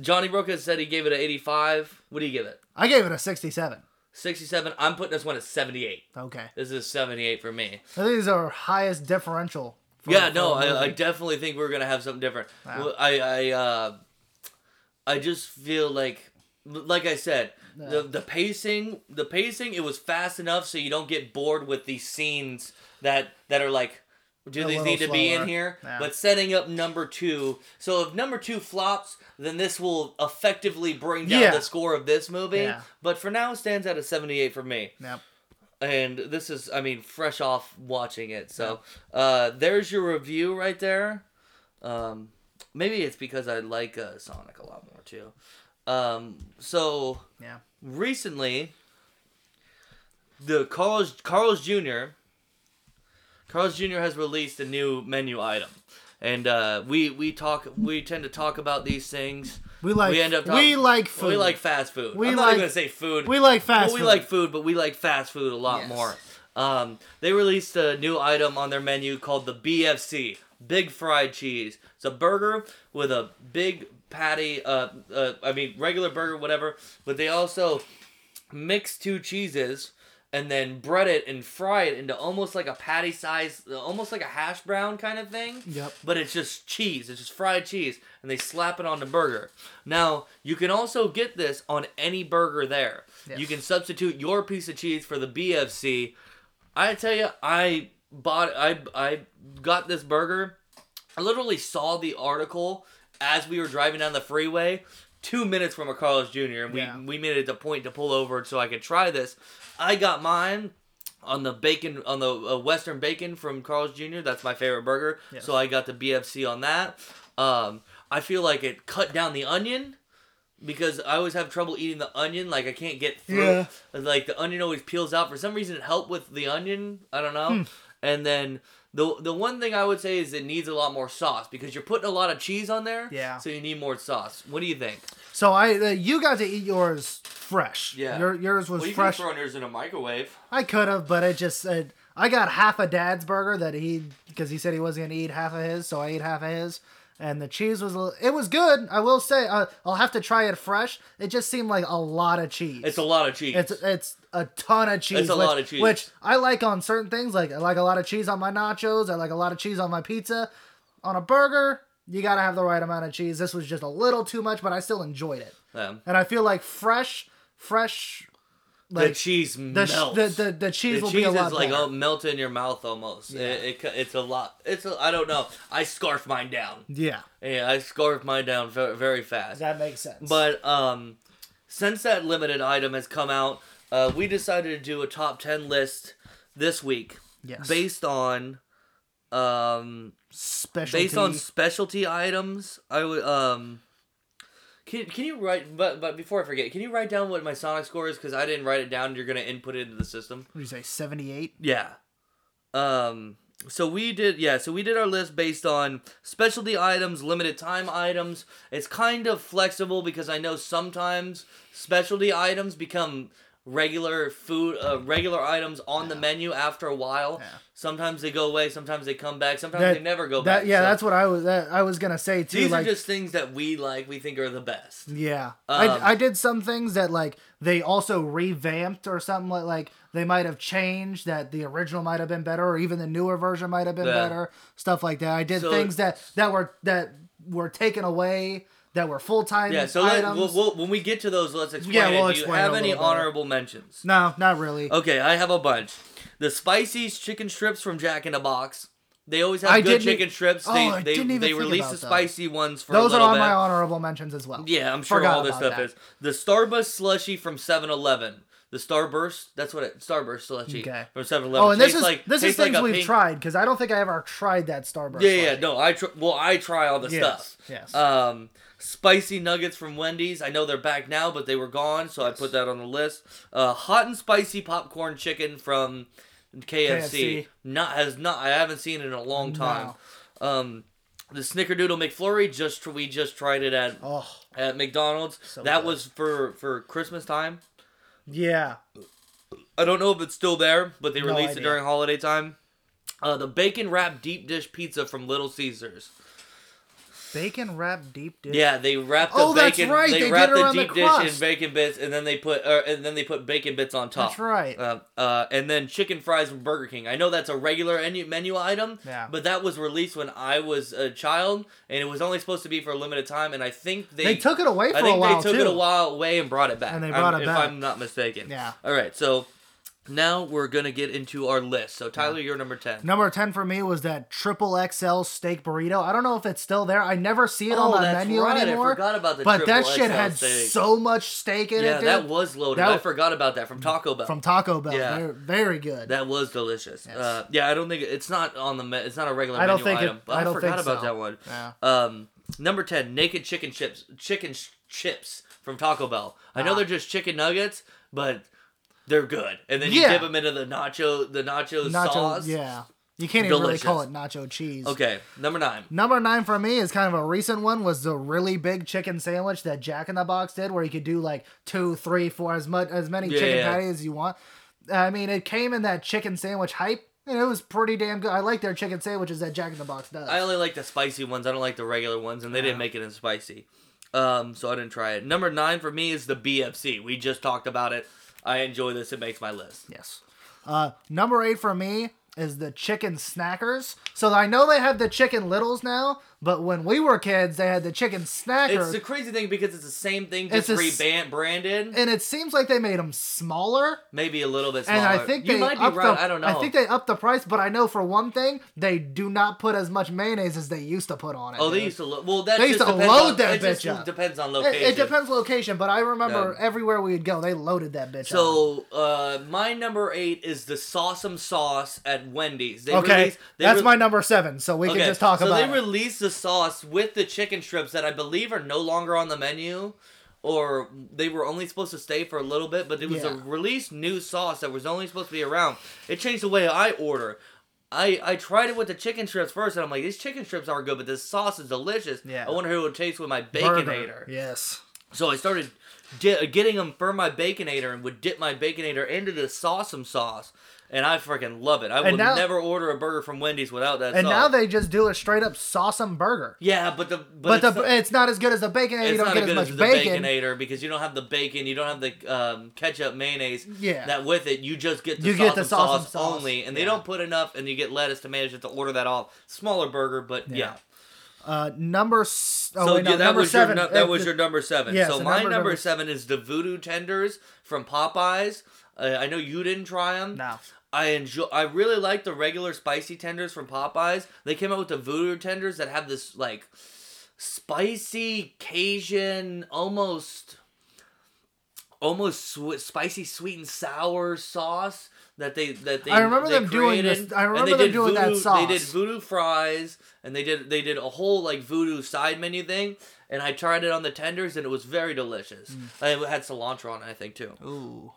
Johnny Roca said he gave it an 85. What do you give it?
I gave it a sixty-seven.
67. I'm putting this one at 78.
Okay,
This is 78 for me.
I think these are our highest differential. for-
yeah,
for
no, I,
movie.
definitely think we're gonna have something different.
Wow.
I I uh, I just feel like, like I said, the the pacing, the pacing, it was fast enough so you don't get bored with these scenes that that are like. Do these need to be in here?
Yeah.
But setting up number two. So if number two flops, then this will effectively bring down
Yeah.
the score of this movie.
Yeah.
But for now, it stands at a 78 for me
Yep.
and this is i mean fresh off watching it so uh there's your review right there um maybe it's because i like uh, sonic a lot more too um so
Yeah.
recently the carl's carl's jr carl's jr has released a new menu item and uh we we talk we tend to talk about these things
We like.
we end up
we like food.
we like fast food
We
i'm not
like-
even gonna say food
We like fast
well, we
food.
like food, but we like fast food a lot
Yes.
more. Um, they released a new item on their menu called the BFC, Big Fried Cheese. It's a burger with a big patty. Uh, uh, I mean regular burger, whatever. But they also mix two cheeses and then bread it and fry it into almost like a patty size, almost like a hash brown kind of thing
Yep.
but it's just cheese. It's just fried cheese, and they slap it on the burger. Now you can also get this on any burger there.
Yes.
You can substitute your piece of cheese for the BFC. I tell you, I bought, I I got this burger. I literally saw the article as we were driving down the freeway, two minutes from a Carl's Jr. and we
Yeah.
we made it a point to pull over so I could try this. I got mine on the bacon on the uh, Western bacon from Carl's Jr. That's my favorite burger.
Yes.
So I got the BFC on that. Um, I feel like it cut down the onion because I always have trouble eating the onion. Like I can't get through.
Yeah.
Like the onion always peels out. For some reason, it helped with the onion. I don't know.
Hmm.
And then the the one thing I would say is it needs a lot more sauce because you're putting a lot of cheese on there.
Yeah.
So you need more sauce. What do you think?
So I, uh, you got to eat yours fresh.
Yeah.
Your, yours was
well, you
fresh.
can throw yours in a microwave.
I could have, but it just uh, I got half a dad's burger that he because he said he wasn't gonna eat half of his, so I ate half of his. And the cheese was it was good. I will say uh, I'll have to try it fresh. It just seemed like a lot of cheese.
It's a lot of cheese.
It's it's a ton of cheese.
It's a
which,
lot of cheese.
Which I like on certain things. Like I like a lot of cheese on my nachos. I like a lot of cheese on my pizza. On a burger, you gotta have the right amount of cheese. This was just a little too much, but I still enjoyed it.
Um,
And I feel like fresh, fresh
the
like
cheese
the,
melts.
the the the cheese
The
will
cheese
be a lot
is like oh, melt in your mouth almost.
Yeah.
It, it, it's a lot. It's a, I don't know. I scarf mine down.
yeah,
Yeah, I scarf mine down very, very fast.
that makes sense.
But um, since that limited item has come out, uh, we decided to do a top ten list this week
yes,
based on um
specialty.
based on specialty items. I would um. Can, can you write but but before I forget, can you write down what my Sonic score is? Because I didn't write it down. You're gonna input it into the system.
what do you say, seventy eight?
Yeah. Um. So we did yeah. So we did our list based on specialty items, limited time items. It's kind of flexible because I know sometimes specialty items become regular food, uh, regular items on the menu after a while.
Yeah.
Sometimes they go away. Sometimes they come back. Sometimes
That-
they never go
That
back.
yeah,
So
that's what I was that, I was gonna say too.
these
like
are just things that we like. We think are the best.
Yeah,
Um,
I, I did some things that like they also revamped or something like like they might have changed that the original might have been better or even the newer version might have been
Yeah.
better stuff like that. I did
So-
things that that were that were taken away that were full time
Yeah. So let, we'll, we'll, when we get to those, let's explain.
Yeah,
it.
we'll
Do you have any
better.
honorable mentions?
no, not really.
Okay, I have a bunch. The spicy chicken strips from Jack in the Box. They always have
I
good chicken strips.
Oh,
They
I
they,
didn't even
they release the
those.
spicy ones for
Those are on
bit.
my honorable mentions as well.
yeah, I'm sure
Forgot
all this stuff
that.
is. The Starburst slushy from 7-Eleven. The Starburst, that's what it Starburst slushy
Okay.
from 7-Eleven.
Oh, and this
Tastes
is
like,
this is
tastes like
we've
pink-
tried because I don't think I ever tried that Starburst.
Yeah, yeah, no, I tr- well, I try all the
Yes,
stuff.
yes.
Um, spicy nuggets from Wendy's. I know they're back now, but they were gone, so I put that on the list. Uh, hot and spicy popcorn chicken from KFC.
KFC.
Not has not. I haven't seen it in a long time. Um, the Snickerdoodle McFlurry. Just we just tried it at
Oh,
at McDonald's.
So
that
good.
was for for Christmas time.
yeah.
I don't know if it's still there, but they
No
released it during holiday time. Uh, the bacon wrapped deep dish pizza from Little Caesars.
Bacon wrapped deep dish.
Yeah, they wrap the
Oh, that's
bacon.
right,
They,
they
wrap the
around the
deep dish in bacon bits, and then they put uh, and then they put bacon bits on top.
That's right.
Uh, uh, and then chicken fries from Burger King. I know that's a regular menu, item,
Yeah.
but that was released when I was a child, and it was only supposed to be for a limited time. And I think they,
They took it away for
I think
a while
they took
too.
it a while away and brought it back.
And they
I'm-
brought it back. if.
I'm not mistaken.
Yeah.
All right, so now we're gonna get into our list. So Tyler, you're number ten.
Number 10 for me was that triple XL steak burrito. I don't know if it's still there. I never see it
Oh,
on the menu
right. I
anymore.
forgot about the
but that shit
XL
had
steak.
so much steak in
Yeah,
it, dude.
that was loaded.
That-
I forgot about that from Taco Bell.
from Taco Bell.
Yeah.
Very, very good.
That was delicious.
Yes.
Uh, yeah, I don't think it's not on the. Me- it's not a regular
I don't
menu
think it-
item. but
I
I,
don't
forgot
think
about
so.
that one.
Yeah.
Um, number ten, naked chicken chips. Chicken sh- chips from Taco Bell. I know
Ah.
they're just chicken nuggets, but they're good. And then you
Yeah.
dip them into the nacho, the nacho,
Nacho,
sauce.
yeah. You can't even really call it nacho cheese.
Okay, number nine.
Number nine for me is kind of a recent one. Was the really big chicken sandwich that Jack in the Box did, where you could do like two, three, four, as much as many
Yeah,
chicken
yeah.
patties as you want. I mean, it came in that chicken sandwich hype, and it was pretty damn good. I like their chicken sandwiches that Jack in the Box does.
I only like the spicy ones. I don't like the regular ones, and they didn't make it as spicy. Um, so I didn't try it. Number nine for me is the BFC. We just talked about it. I enjoy this. It makes my list.
Yes. Uh, number eight for me is the chicken snackers. So I know they have the chicken littles now, but when we were kids, they had the chicken snackers.
It's the crazy thing because it's the same thing,
It's
just
a s-
rebrand branded.
and it seems like they made them smaller.
Maybe a little bit smaller.
And I think
you
they
might be
upped
right.
the,
I don't know.
I think they upped the price, but I know for one thing, they do not put as much mayonnaise as they used to put on it.
Oh, they
dude.
used to. Lo- well, that
They used to
depends
load
on,
that
it just
bitch up.
Depends on location.
it depends on location, but I remember
Yeah.
everywhere we'd go, they loaded that bitch up.
So, uh, my number eight is the S'Awesome Sauce at Wendy's. They
Okay,
released- they
that's
re-
my number seven, so we
Okay,
can just talk
so
about So
they
it.
released the sauce with the chicken strips that I believe are no longer on the menu, or they were only supposed to stay for a little bit. But it was a
Yeah.
released new sauce that was only supposed to be around. It changed the way I order. I, I tried it with the chicken strips first, and I'm like, these chicken strips are good, but this sauce is delicious.
Yeah.
I wonder who it would taste with my
Burger.
baconator.
Yes.
So I started di- getting them for my baconator and would dip my baconator into the S'Awesome sauce, and I freaking love it. I
And
will
now-
never order a burger from Wendy's without that
And
sauce.
now they just do a straight up S'Awesome burger.
yeah, but the but,
But,
it's
the,
not-
it's not as good as the bacon. You
it's
don't
not
get
as
as
good
much
as the
bacon.
baconator because you don't have the bacon, you don't have the um, ketchup mayonnaise.
Yeah.
That with it, you just get the
You get the
sauce,
sauce
only, and they don't put enough, and you get lettuce, tomatoes, just to order that off. Smaller burger, but yeah.
Yeah. Uh, number. Oh,
So
wait, no,
yeah, that
number
was
seven.
your nu- that
Uh,
was your number seven.
yeah,
so
so
my
number-
number,
number-
seven is the Voodoo Tenders from Popeyes. Uh, I know you didn't try them.
No.
I enjoy. I really like the regular spicy tenders from Popeyes. They came out with the Voodoo Tenders that have this like spicy Cajun, almost, almost sw- spicy sweet and sour sauce that they that they.
I remember
they
them doing
created.
this- I remember
they
them doing that
voodoo, They did voodoo fries, and they did they did a whole like voodoo side menu thing. And I tried it on the tenders, and it was very delicious.
Mm.
It had cilantro on it, I think too.
Ooh.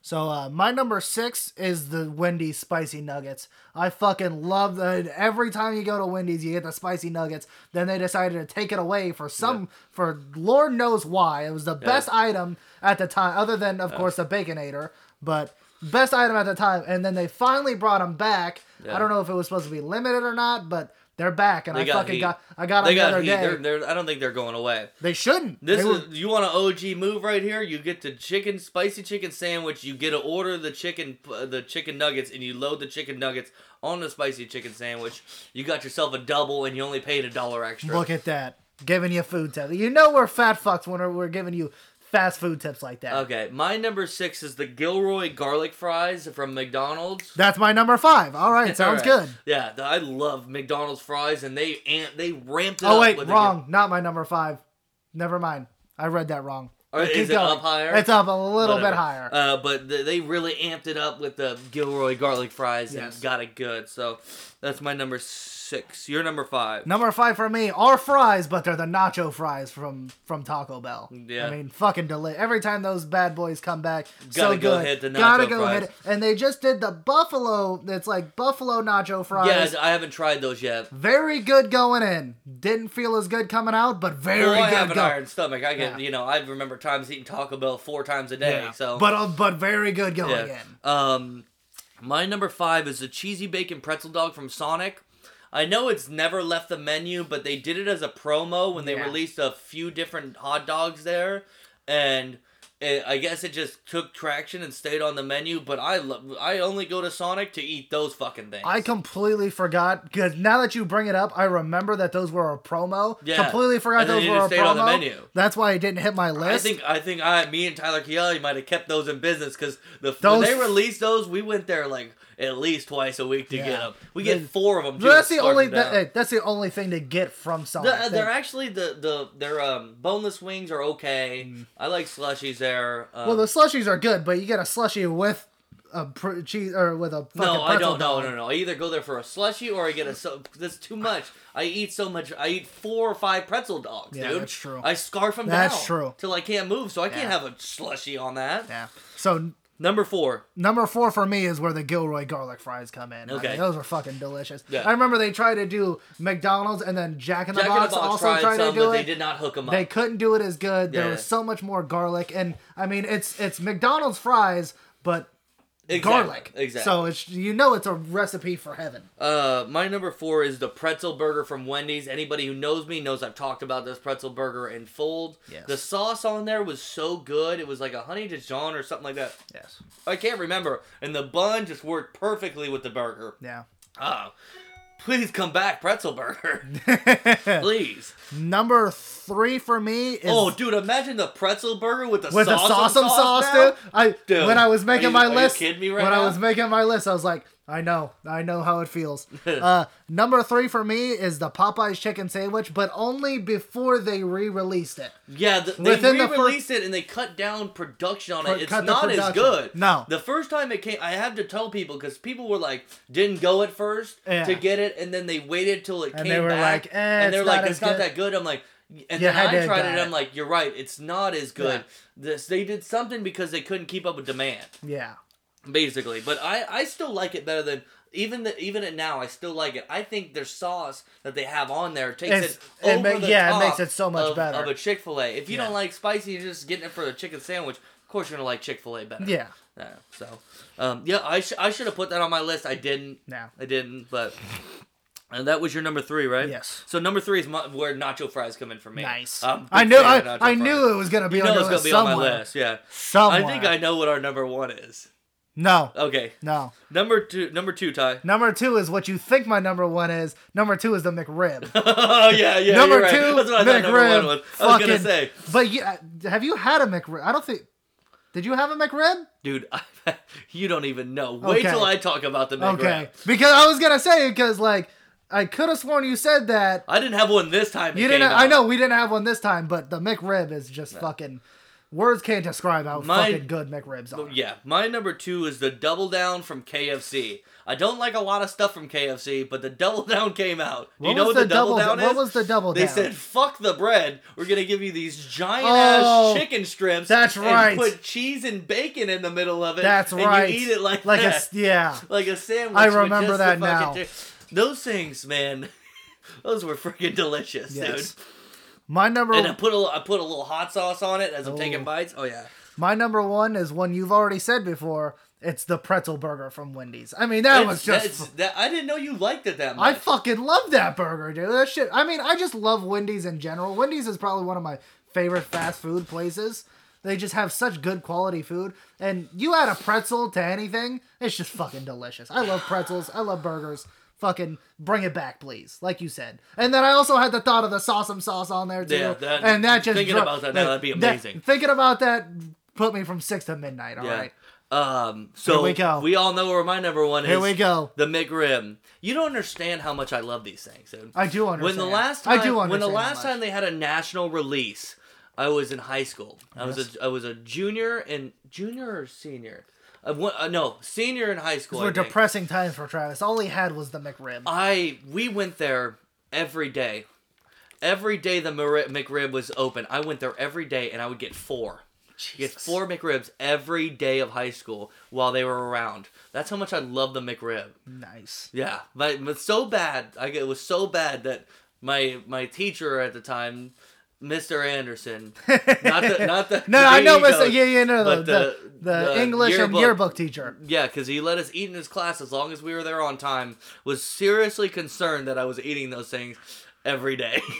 So uh, my number six is the Wendy's spicy nuggets. I fucking love that. Every time you go to Wendy's, you get the spicy nuggets. Then they decided to take it away for some, for Lord knows why. It was the best item at the time, other than of course the Baconator, but best item at the time. And then they finally brought them back.
Yeah.
I don't know if it was supposed to be limited or not, but they're back, and
They
I
got
fucking
heat.
got. I got
They
the
got heat.
day.
They're, they're, I don't think they're going away.
they shouldn't.
This
They were-
is you want an OG move right here. You get the chicken spicy chicken sandwich. You get to order the chicken uh, the chicken nuggets, and you load the chicken nuggets on the spicy chicken sandwich. You got yourself a double, and you only paid a dollar extra.
Look at that. Giving you food tips. You know we're fat fucks when we're, we're giving you fast food tips like that.
Okay, my number six is the Gilroy garlic fries from McDonald's.
That's my number five. All right, sounds
All right.
good.
Yeah, I love McDonald's fries, and they and they ramped it
Oh
up.
wait,
with the-
wrong. Not my number five. Never mind. I read that wrong.
Or is it
going.
up higher?
It's up a little
Whatever.
bit higher.
Uh, but th- they really amped it up with the Gilroy garlic fries
Yes.
and got it good. So that's my number six. Your number five.
Number five for me are fries, but they're the nacho fries from from Taco Bell.
Yeah.
I mean, fucking deli Every time those bad boys come back, so
Gotta go
good.
hit the
Gotta go
fries.
hit it. And they just did the buffalo. It's like buffalo nacho fries.
Yeah, I haven't tried those yet.
Very good going in. Didn't feel as good coming out, but very
Well, I
good
have an iron stomach. I get,
Yeah.
you know, I remember times eating Taco Bell four times a day.
Yeah.
So,
but uh, but very good going
yeah.
in.
Um, my number five is the cheesy bacon pretzel dog from Sonic. I know it's never left the menu, but they did it as a promo when they
Yeah.
released a few different hot dogs there, and it, I guess it just took traction and stayed on the menu. But I lo- I only go to Sonic to eat those fucking things.
I completely forgot because now that you bring it up, I remember that those were a promo.
Yeah.
Completely forgot those were a
stayed on the
promo.
menu.
That's why it didn't hit my list.
I think I think I me and Tyler Chiali might have kept those in business because the
Those-
when they released those, we went there like at least twice a week to
Yeah.
get them. We get four of them.
that's the only that, that's the only thing to get from Sonic.
The,
They-
they're actually the the their um boneless wings are okay. I like slushies there. Um,
Mm. well, the slushies are good, but you get a slushie with a pr- cheese or with a fucking
no, I don't. No, no, no. I either go there for a slushie or I get a. So, that's too much. I eat so much. I eat four or five pretzel dogs,
Yeah,
dude.
that's true.
I scarf them
That's
down.
true.
Till I can't move, so I can't have a slushie on that.
Yeah. So
Number four.
Number four for me is where the Gilroy garlic fries come in. I
Okay.
mean, those are fucking delicious.
Yeah.
I remember they tried to do McDonald's and then Jack in the
Jack in the
Box
Box
also
tried
tried
some,
to do
but
it.
they did not hook them up.
They couldn't do it as good. There was so much more garlic, and I mean, it's it's McDonald's fries, but
Exactly,
garlic.
Exactly.
So it's you know it's a recipe for heaven.
Uh, my number four is the pretzel burger from Wendy's. Anybody who knows me knows I've talked about this pretzel burger in fold.
Yes.
The sauce on there was so good. It was like a honey Dijon or something like that.
Yes.
I can't remember. And the bun just worked perfectly with the burger.
Yeah.
Oh, please come back, pretzel burger. please.
Number three for me is
Oh, dude, imagine the pretzel burger with the
with the
sauce
sauce sauce, dude. I
Dude,
when I was making
you-
my
are you
list.
kidding me right
when I was making my list, I was like, I know, I know how it feels. uh, number three for me is the Popeyes chicken sandwich, but only before they re-released it.
Yeah, the, they
Within
re-released it and they cut down production on it. It's not as good.
No.
the first time it came, I have to tell people because people were like, didn't go at first
Yeah.
to get it, and then they waited till it
And
came
they were
back,
like, eh,
and they're like, it's not
good.
that good. I'm like, and
You
then I tried it. I'm like, you're right, it's not as good.
Yeah.
This they did something because they couldn't keep up with demand,
Yeah.
Basically. But I I still like it better than. Even the, even it now, I still like it. I think their sauce that they have on there takes
It's-
it
it
over
ma-
the
yeah, it
top
makes it so much
of,
better.
of a Chick Fil A. If you
Yeah.
don't like spicy, you're just getting it for the chicken sandwich. Of course, you're gonna like Chick Fil A better.
Yeah.
Yeah. So, um, yeah, I sh- I should have put that on my list. I didn't.
No.
I didn't. But and that was your number three, right?
Yes.
So number three is my, where nacho fries come in for me.
Nice.
I'm a big
I knew.
fan
I,
nacho
I
fries.
knew it was gonna be
You
on
know
your
it's gonna
list
be on
somewhere.
my list. Yeah.
Somewhere.
I think I know what our number one is.
No,
Okay.
no.
Number two. Number two, Ty.
Number two is what you think my number one is. Number two is the McRib.
oh yeah, yeah.
number
right.
two,
That's what I thought number
McRib.
one was. I was gonna say,
But you, uh, have you had a McRib? I don't think. Did you have a McRib?
dude, I, you don't even know. Wait
Okay.
till I talk about the McRib.
Okay, because I was gonna say because like I could have sworn you said that
I didn't have one this time.
you didn't. I know we didn't have one this time, but the McRib is just fucking. Words can't describe how
My-
fucking good McRibs are.
Yeah, my number two is the Double Down from KFC. I don't like a lot of stuff from KFC, but the Double Down came out. Do you know what the, Double, Down is?
What was the double
They
down?
They said, "Fuck the bread. We're gonna give you these giant
Oh,
ass chicken strips.
that's
and
right.
Put cheese and bacon in the middle of it.
That's
and
right.
You eat it like
like a
that,
s- yeah.
like a sandwich.
I remember that now.
Those things, man. Those were freaking delicious,
Yes.
dude.
My number
And I put a I put a little hot sauce on it as I'm taking
Oh.
bites. Oh yeah.
my number one is one you've already said before. It's the pretzel burger from Wendy's. I mean that was just.
that, I didn't know you liked it that much.
I fucking love that burger, dude. That shit. I mean, I just love Wendy's in general. Wendy's is probably one of my favorite fast food places. They just have such good quality food. And you add a pretzel to anything, it's just fucking delicious. I love pretzels. I love burgers. Fucking bring it back, please. Like you said. And then I also had the thought of the S'Awesome sauce on there too.
Yeah, that-
and that just
thinking
dro-
about that now, that'd be
that-
amazing.
thinking about that put me from six to midnight. All right.
yeah. Um. So
we go.
We all know where my number one is.
Here we go.
The McRib. You don't understand how much I love these things, dude.
I do understand.
when the last time,
I do understand.
when the last time they had a national release, I was in high school. I was
Yes.
a I was a junior and junior or senior. I went, uh, no, senior in high school.
These were depressing times for Travis. All he had was the McRib.
I we went there every day. Every day the McRib was open. I went there every day and I would get four. Get four McRibs every day of high school while they were around. That's how much I love the McRib.
Nice.
Yeah, but, but so bad. I it was so bad that my my teacher at the time, Mr. Anderson, not the not the
No, I know, Mr. Yeah, yeah, no, the, the,
the-
the, English and
yearbook-
yearbook teacher.
Yeah, because he let us eat in his class as long as we were there on time. Was seriously concerned that I was eating those things every day.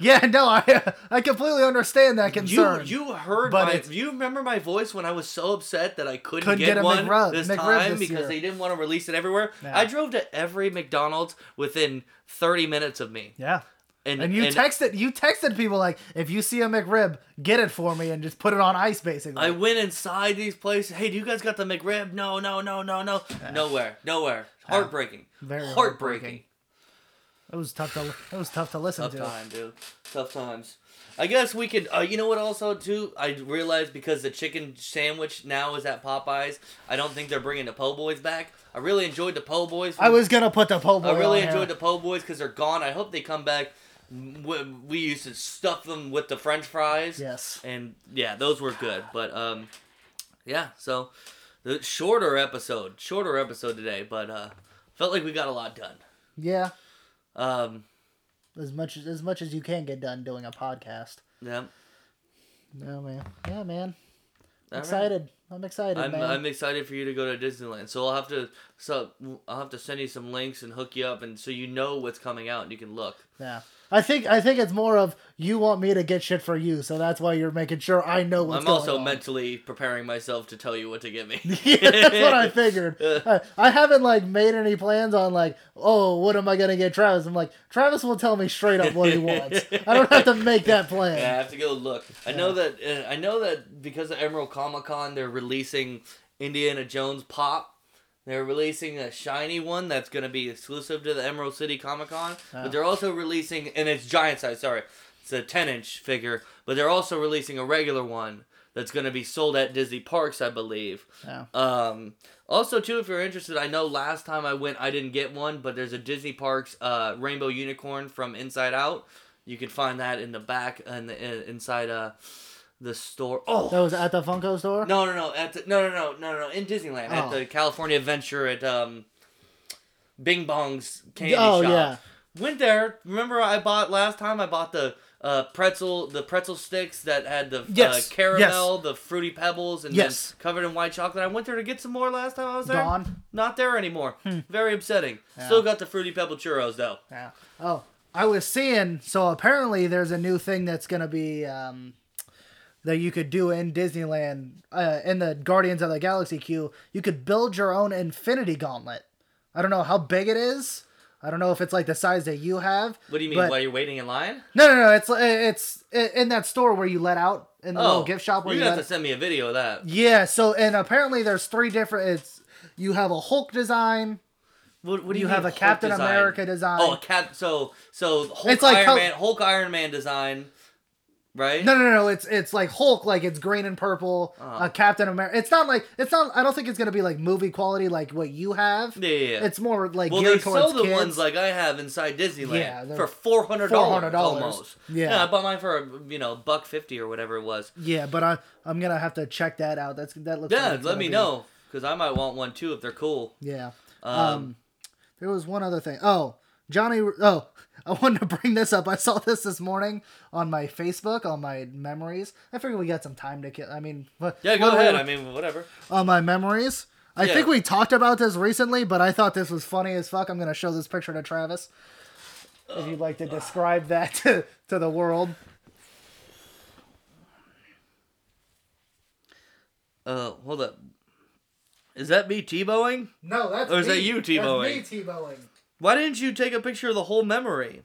Yeah, no, I I completely understand that concern.
you you heard
But
my
it's-
you remember my voice when I was so upset that I couldn't,
Couldn't
get,
get a
one
McRib-
this
McRib
time
this
because
year.
they didn't want to release it everywhere.
Yeah.
I drove to every McDonald's within 30 minutes of me.
yeah.
And,
And you texted you texted people like if you see a McRib, get it for me and just put it on ice basically.
I went inside these places. Hey, do you guys got the McRib? No, no, no, no, no. Nowhere. Nowhere. Heartbreaking.
Very
heartbreaking.
it was tough to it was tough to listen
Tough
to.
time, dude. Tough times. I guess we could. Uh, you know what? Also, too, I realized because the chicken sandwich now is at Popeyes. I don't think they're bringing the Po' Boys back. I really enjoyed the Po' Boys.
I was gonna put the po' boy
I really enjoyed
here.
the Po' Boys because they're gone. I hope they come back. We, we used to stuff them with the French fries.
Yes.
And yeah, those were good. But um, yeah. So the shorter episode, shorter episode today, but uh, felt like we got a lot done.
Yeah.
Um,
As much as as much as you can get done doing a podcast.
yeah.
No man. Yeah, man.
All right.
I'm excited,
I'm,
man.
I'm excited for you to go to Disneyland. So I'll have to so I'll have to send you some links and hook you up, and so you know what's coming out and you can look.
Yeah. I think I think it's more of you want me to get shit for you, so that's why you're making sure I know what's
I'm also
on.
mentally preparing myself to tell you what to get me.
yeah, that's what I figured. I, I haven't like made any plans on like, oh, what am I gonna get Travis? I'm like, Travis will tell me straight up what he wants. I don't have to make that plan.
Yeah, I have to go look. I know that uh, I know that because of Emerald Comic Con, they're releasing Indiana Jones pop. They're releasing a shiny one that's going to be exclusive to the Emerald City Comic Con.
Oh.
But they're also releasing, and it's giant size. Sorry, it's a ten inch figure. But they're also releasing a regular one that's going to be sold at Disney Parks, I believe.
Yeah.
Um, also, too, if you're interested, I know last time I went, I didn't get one, but there's a Disney Parks uh, Rainbow Unicorn from Inside Out. You can find that in the back and the, in, inside uh, the store. Oh
That was at the Funko store.
no, no, no, at the, no, no, no, no, no, in Disneyland at
Oh.
the California Adventure at um, Bing Bong's candy
Oh,
shop.
yeah.
Went there. Remember, I bought last time. I bought the uh, pretzel, the pretzel sticks that had the
Yes,
uh, caramel, the fruity pebbles, and
Yes.
then covered in white chocolate. I went there to get some more last time I was there.
Gone.
Not there anymore.
Hmm.
Very upsetting. Still got the fruity pebble churros though.
Yeah. Oh, I was seeing. So apparently, there's a new thing that's gonna be. Um, that you could do in Disneyland uh, in the Guardians of the Galaxy queue. You could build your own Infinity Gauntlet. I don't know how big it is. I don't know if it's like the size that you have.
What do you mean?
but-
while you're waiting in line?
No, no, no. It's it's in that store where you let out in the little gift shop where
you
you,
Oh, have to send me a video of that.
Yeah. So and apparently there's three different. It's you have a Hulk design.
What, what do
You,
you,
have a
Hulk
Captain
design?
America design.
Oh, a cap. So so Hulk
It's like
Iron
col-
Man, Hulk Iron Man design, right?
No, no, no. It's it's like Hulk, like it's green and purple.
Oh.
Uh, Captain America. It's not like it's not. I don't think it's gonna be like movie quality like what you have.
Yeah, yeah. yeah.
It's more like
well, they sell the
kids.
ones like I have inside Disneyland
Yeah,
for four hundred dollars almost.
Yeah.
I bought mine for a, you know buck fifty or whatever it was.
yeah, but I I'm gonna have to check that out. That's that looks.
Yeah,
like
let me
be-
know because I might want one too if they're cool.
Yeah.
Um,
Um, there was one other thing. Oh, Johnny. Oh, I wanted to bring this up. I saw this this morning on my Facebook on my memories. I figured we got some time to kill. I mean,
yeah, go
we-
ahead. I mean, whatever.
on my memories. I
Yeah.
think we talked about this recently, but I thought this was funny as fuck. I'm gonna show this picture to Travis. If you'd like to describe that to, to the world.
Uh, hold up. Is that me Tebowing?
No, that's
Or is
me.
that you
That's
Tebowing?
me Tebowing.
Why didn't you take a picture of the whole memory?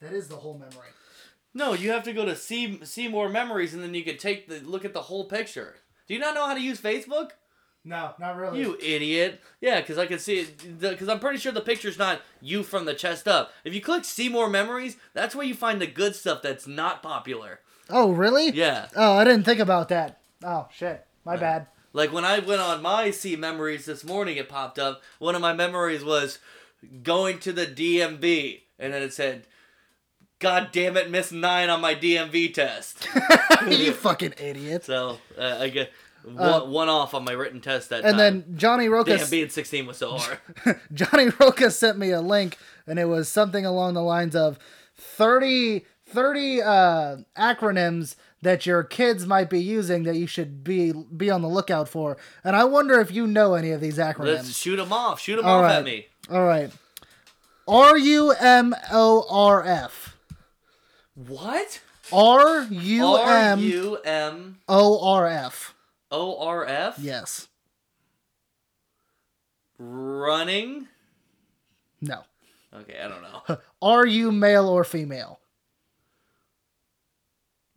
That is the whole memory.
No, you have to go to see see more memories, and then you can take the look at the whole picture. Do you not know how to use Facebook?
No, not really.
You idiot! Yeah, because I can see it. Because I'm pretty sure the picture's not you from the chest up. If you click see more memories, that's where you find the good stuff that's not popular.
Oh, really?
Yeah,
Oh, I didn't think about that. Oh shit, my bad.
like when I went on my see memories this morning, it popped up. One of my memories was going to the DMV, and then it said, "God damn it, missed nine on my DMV test."
you fucking idiot.
So uh, I get one,
Uh,
one off on my written test that
And
time.
then Johnny Roca.
Damn, being 16 was so hard.
Johnny Roca sent me a link, and it was something along the lines of 30, 30 uh, acronyms that your kids might be using that you should be be on the lookout for. And I wonder if you know any of these acronyms.
Let's shoot them off. Shoot them
All
off
right.
at me.
All right. R U M O R F.
What?
R U
R
M
U M
O R F.
O R F?
Yes.
Running?
No.
Okay, I don't know.
Are you male or female?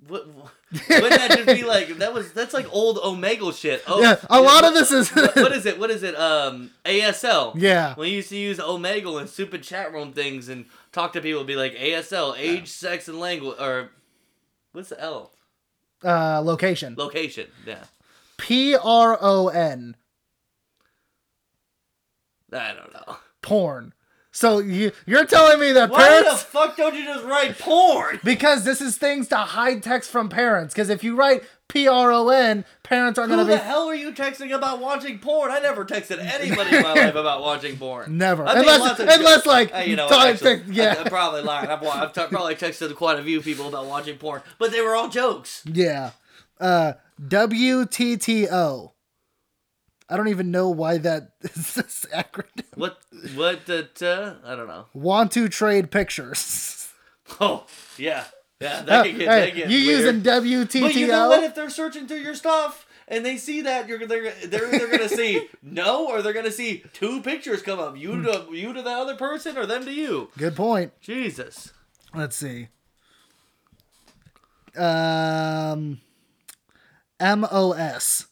What, what- wouldn't that just be like that was that's like old Omegle shit. Oh,
Yeah, a lot of this is-
what, what is it? What is it? Um, ASL.
Yeah.
When you used to use Omegle and stupid chat room things and talk to people, be like ASL, age, sex, and language, or what's the L?
Uh, location.
Location. Yeah.
P R O N.
I don't know.
Porn. So you you're telling me that parents
Why the fuck don't you just write porn?
because this is things to hide text from parents. Because if you write P R O N, parents aren't
Who
gonna be.
Who the hell are you texting about watching porn? I never texted anybody in my life about watching porn.
Never.
I
Unless- unless, like,
Uh, you know, actually,
text- yeah.
I, am probably lying. I've, I've t- probably texted quite a few people about watching porn, but they were all jokes.
yeah. Uh, W T T O. I don't even know why that is this acronym.
What? What? The? Uh, I don't know.
Want to trade pictures.
Oh, yeah, yeah. That could get, that
Hey,
get
you
weird.
using W T
But you know what? If they're searching through your stuff and they see that, you're they're they're either gonna see no or they're gonna see two pictures come up. You to you to the other person or them to you.
Good point.
Jesus.
Let's see. Um, M O S.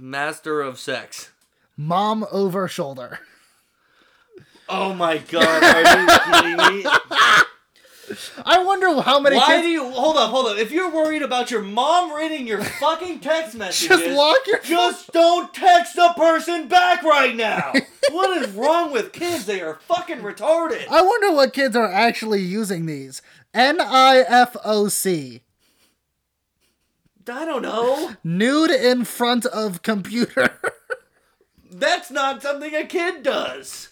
Master of sex.
Mom over shoulder.
Oh my god, are you kidding me?
I wonder how many
Why
kids
do you hold up, hold up? If you're worried about your mom reading your fucking text messages,
just lock your
just don't text the person back right now. what is wrong with kids? They are fucking retarded.
I wonder what kids are actually using these. N I F O C.
I don't know.
Nude in front of computer.
That's not something a kid does.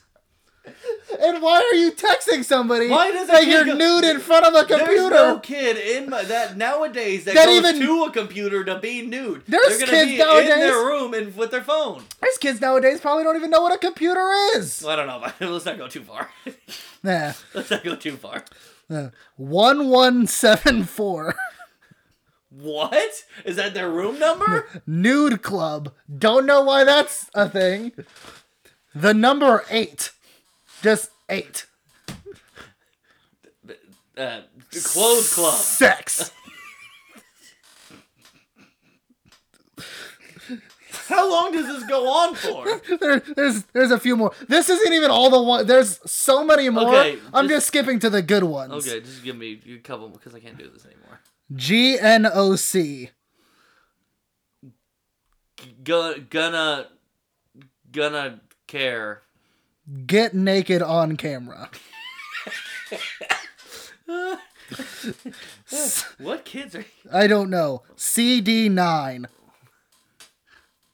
and why are you texting somebody
Why does
that you're
go-
nude in front of a
There's
computer?
no kid in my, that nowadays that,
That
goes
even-
to a computer to be nude.
There's
They're
kids
be in
nowadays-
their room and with their phone.
There's kids nowadays probably don't even know what a computer is.
Well, I don't know. But let's not go too far.
Nah.
Let's not go too far.
One one seven four.
What? Is that their room number?
Nude club. Don't know why that's a thing. The number eight. Just eight.
Uh, clothes club.
Sex.
How long does this go on for?
There, there's there's a few more. This isn't even all the one. There's so many more.
Okay,
I'm
just-
just skipping to the good ones.
Okay, just give me a couple because I can't do this anymore.
G N O C.
Gonna gonna gonna care.
Get naked on camera.
What kids are
I don't know. CD nine.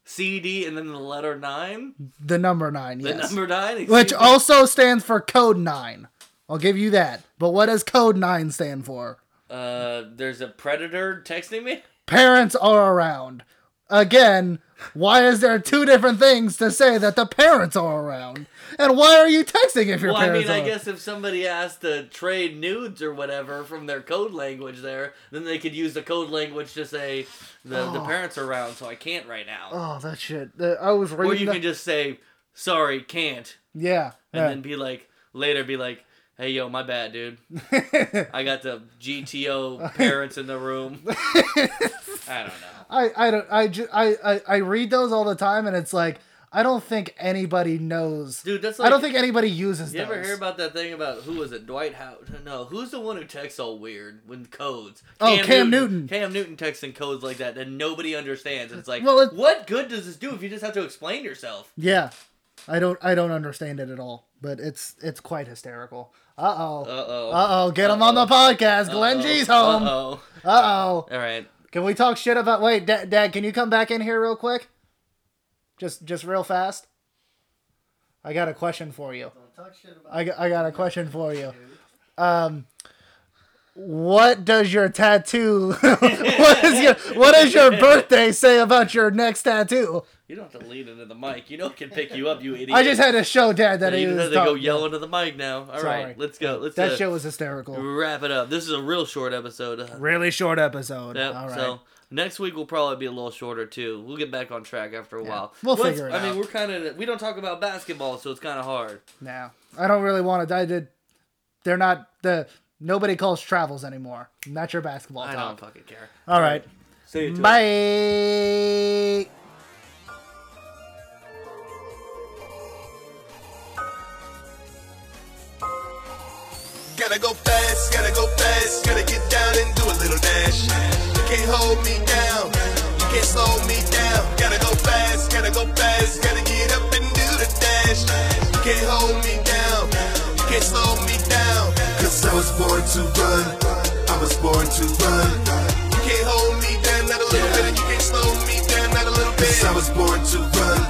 CD and then the letter nine?
The number nine.
The
Yes.
number nine?
Which also stands for code nine. I'll give you that. But what does code nine stand for?
Uh, there's a predator texting me.
Parents are around. Again, why is there two different things to say that the parents are around? And why are you texting if your
Well, I
parents
mean, I
are?
guess if somebody asked to trade nudes or whatever from their code language there, then they could use the code language to say the, the parents are around, so I can't right now.
Oh, that shit. I was reading.
or you can just say, sorry, can't,
yeah.
and
yeah.
then be like, later be like, hey, yo, my bad, dude. I got the GTO parents in the room. I don't know.
I I don't I, ju- I I I read those all the time, and it's like I don't think anybody knows.
Dude, that's like.
I don't think anybody uses
You
those.
ever hear about that thing about who was it? Dwight Howard? No, who's the one who texts all weird when codes?
Oh, Cam Newton.
Cam Newton texts in codes like that that nobody understands. And it's like,
Well, it-
what good does this do if you just have to explain yourself?
Yeah, I don't I don't understand it at all, but it's it's quite hysterical. Uh oh.
Uh oh.
Uh oh. Get him on the podcast. Glenn G's home.
Uh oh.
Uh oh.
All right.
Can we talk shit about? Wait, Dad, Dad, can you come back in here real quick? Just just real fast. I got a question for you. I got, I got a question for you. Um, what does your tattoo? what is your What does your birthday say about your next tattoo?
You don't have to lean into the mic. You know it can pick you up, you idiot.
I just had to show Dad that
Yeah,
he
you
was
to go yell into the mic now. All right,
Sorry.
let's go. Let's
That
uh,
shit was hysterical.
wrap it up. This is a real short episode. Uh,
Really short episode.
Yep.
All right.
So next week will probably be a little shorter too. We'll get back on track after a while.
We'll
Once-
figure it
I mean, we're kind of we don't talk about basketball, so it's kind of hard.
Now, I don't really want to. I did. They're not the. Nobody calls travels anymore. Not your basketball
I
talk.
don't fucking care.
All right.
See you. to it.
Bye.
Gotta go fast, gotta go fast, gotta get down and do a little dash. You can't hold me down, you can't slow me down. Gotta go fast, gotta go fast, gotta get up and do the dash. You can't hold me down, you can't slow me down. Cause I was born to run, I was born to run. You can't hold me down, not a little bit, and you can't slow me down, not a little bit. Cause I was born to run,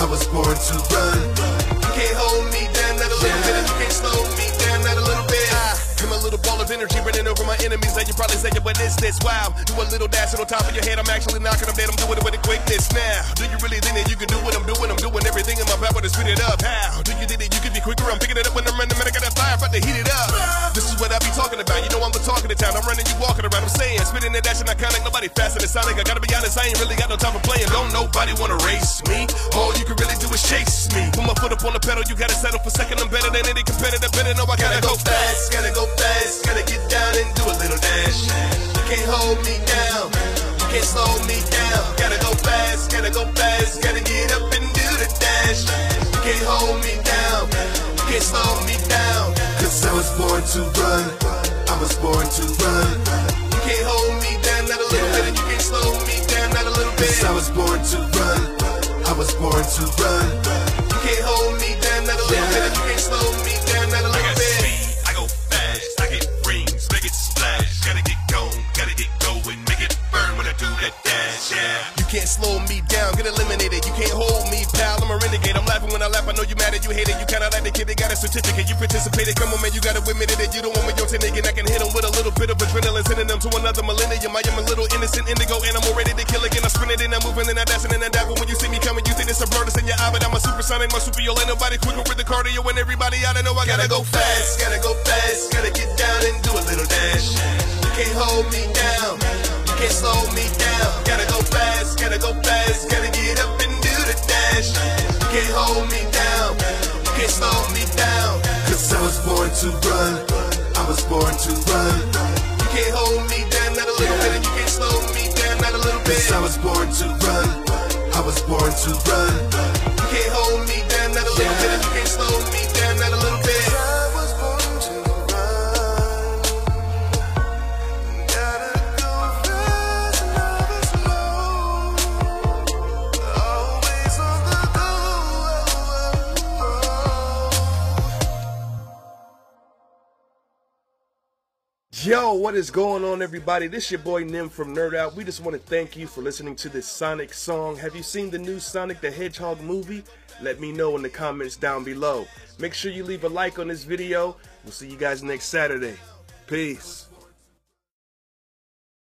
I was born to run. You can't hold me of energy running over my enemies. Now you probably saying, what is this? This wow. Do a little dash on top of your head. I'm actually knocking them dead. I'm doing it with a quickness now. Do you really think that you can do what I'm doing? I'm doing everything in my power to speed it up. How? Do you think that you could be quicker? I'm picking it up when I'm running, man. I got a fire, about to heat it up. This is what I be talking about. You know I'm the talk of the town. I'm running, you walking around. I'm saying, spitting that dash and I count like nobody faster than Sonic. I gotta be honest, I ain't really got no time for playing. Don't nobody wanna race me. All you can really do is chase me. Put my foot up on the pedal, you gotta settle for second. I'm better than any competitor. Better know I gotta go fast, gotta go fast, gotta get down and do a little dash. You can't hold me down, you can't slow me down. Gotta go fast, gotta go fast, gotta get up and do the dash. You can't hold me down, you can't slow me down. Cause I was born to run, I was born to run. You can't hold me down, not a little bit, and you can't slow me down, not a little bit. Cause I was born to run, I was born to run. You can't hold me down, not a little bit, yeah. You can't slow me down, get eliminated. You can't hold me, pal. I'm a renegade. I'm laughing when I laugh. I know you mad at you hate it. You kinda like the kid that got a certificate, you participated. Come on, man, you gotta admit it you don't want me your nigga. I can hit him with a little bit of adrenaline, sending them to another millennium. I am a little innocent indigo animal, ready to kill again. I sprint it and I'm moving and I'm dancing and I dive. But when you see me coming, you think it's a blur in your eye, but I'm a supersonic, my super. Ain't nobody quicker with the cardio and everybody out I know I gotta go fast, gotta go fast, gotta get down and do a little dash. You can't hold me down, can't slow me down. Gotta go fast, gotta go fast, gotta get up and do the dash. You can't hold me down, you can't slow me down. Cause I was born to run, I was born to run. You can't hold me down, not a little bit, and you can't slow me down, not a little bit. Cause I was born to run, I was born to run. You can't hold me down, not a little bit, Yo, what is going on, everybody? This your boy Nim from Nerd Out. We just want to thank you for listening to this Sonic song. Have you seen the new Sonic the Hedgehog movie? Let me know in the comments down below. Make sure you leave a like on this video. We'll see you guys next Saturday. Peace.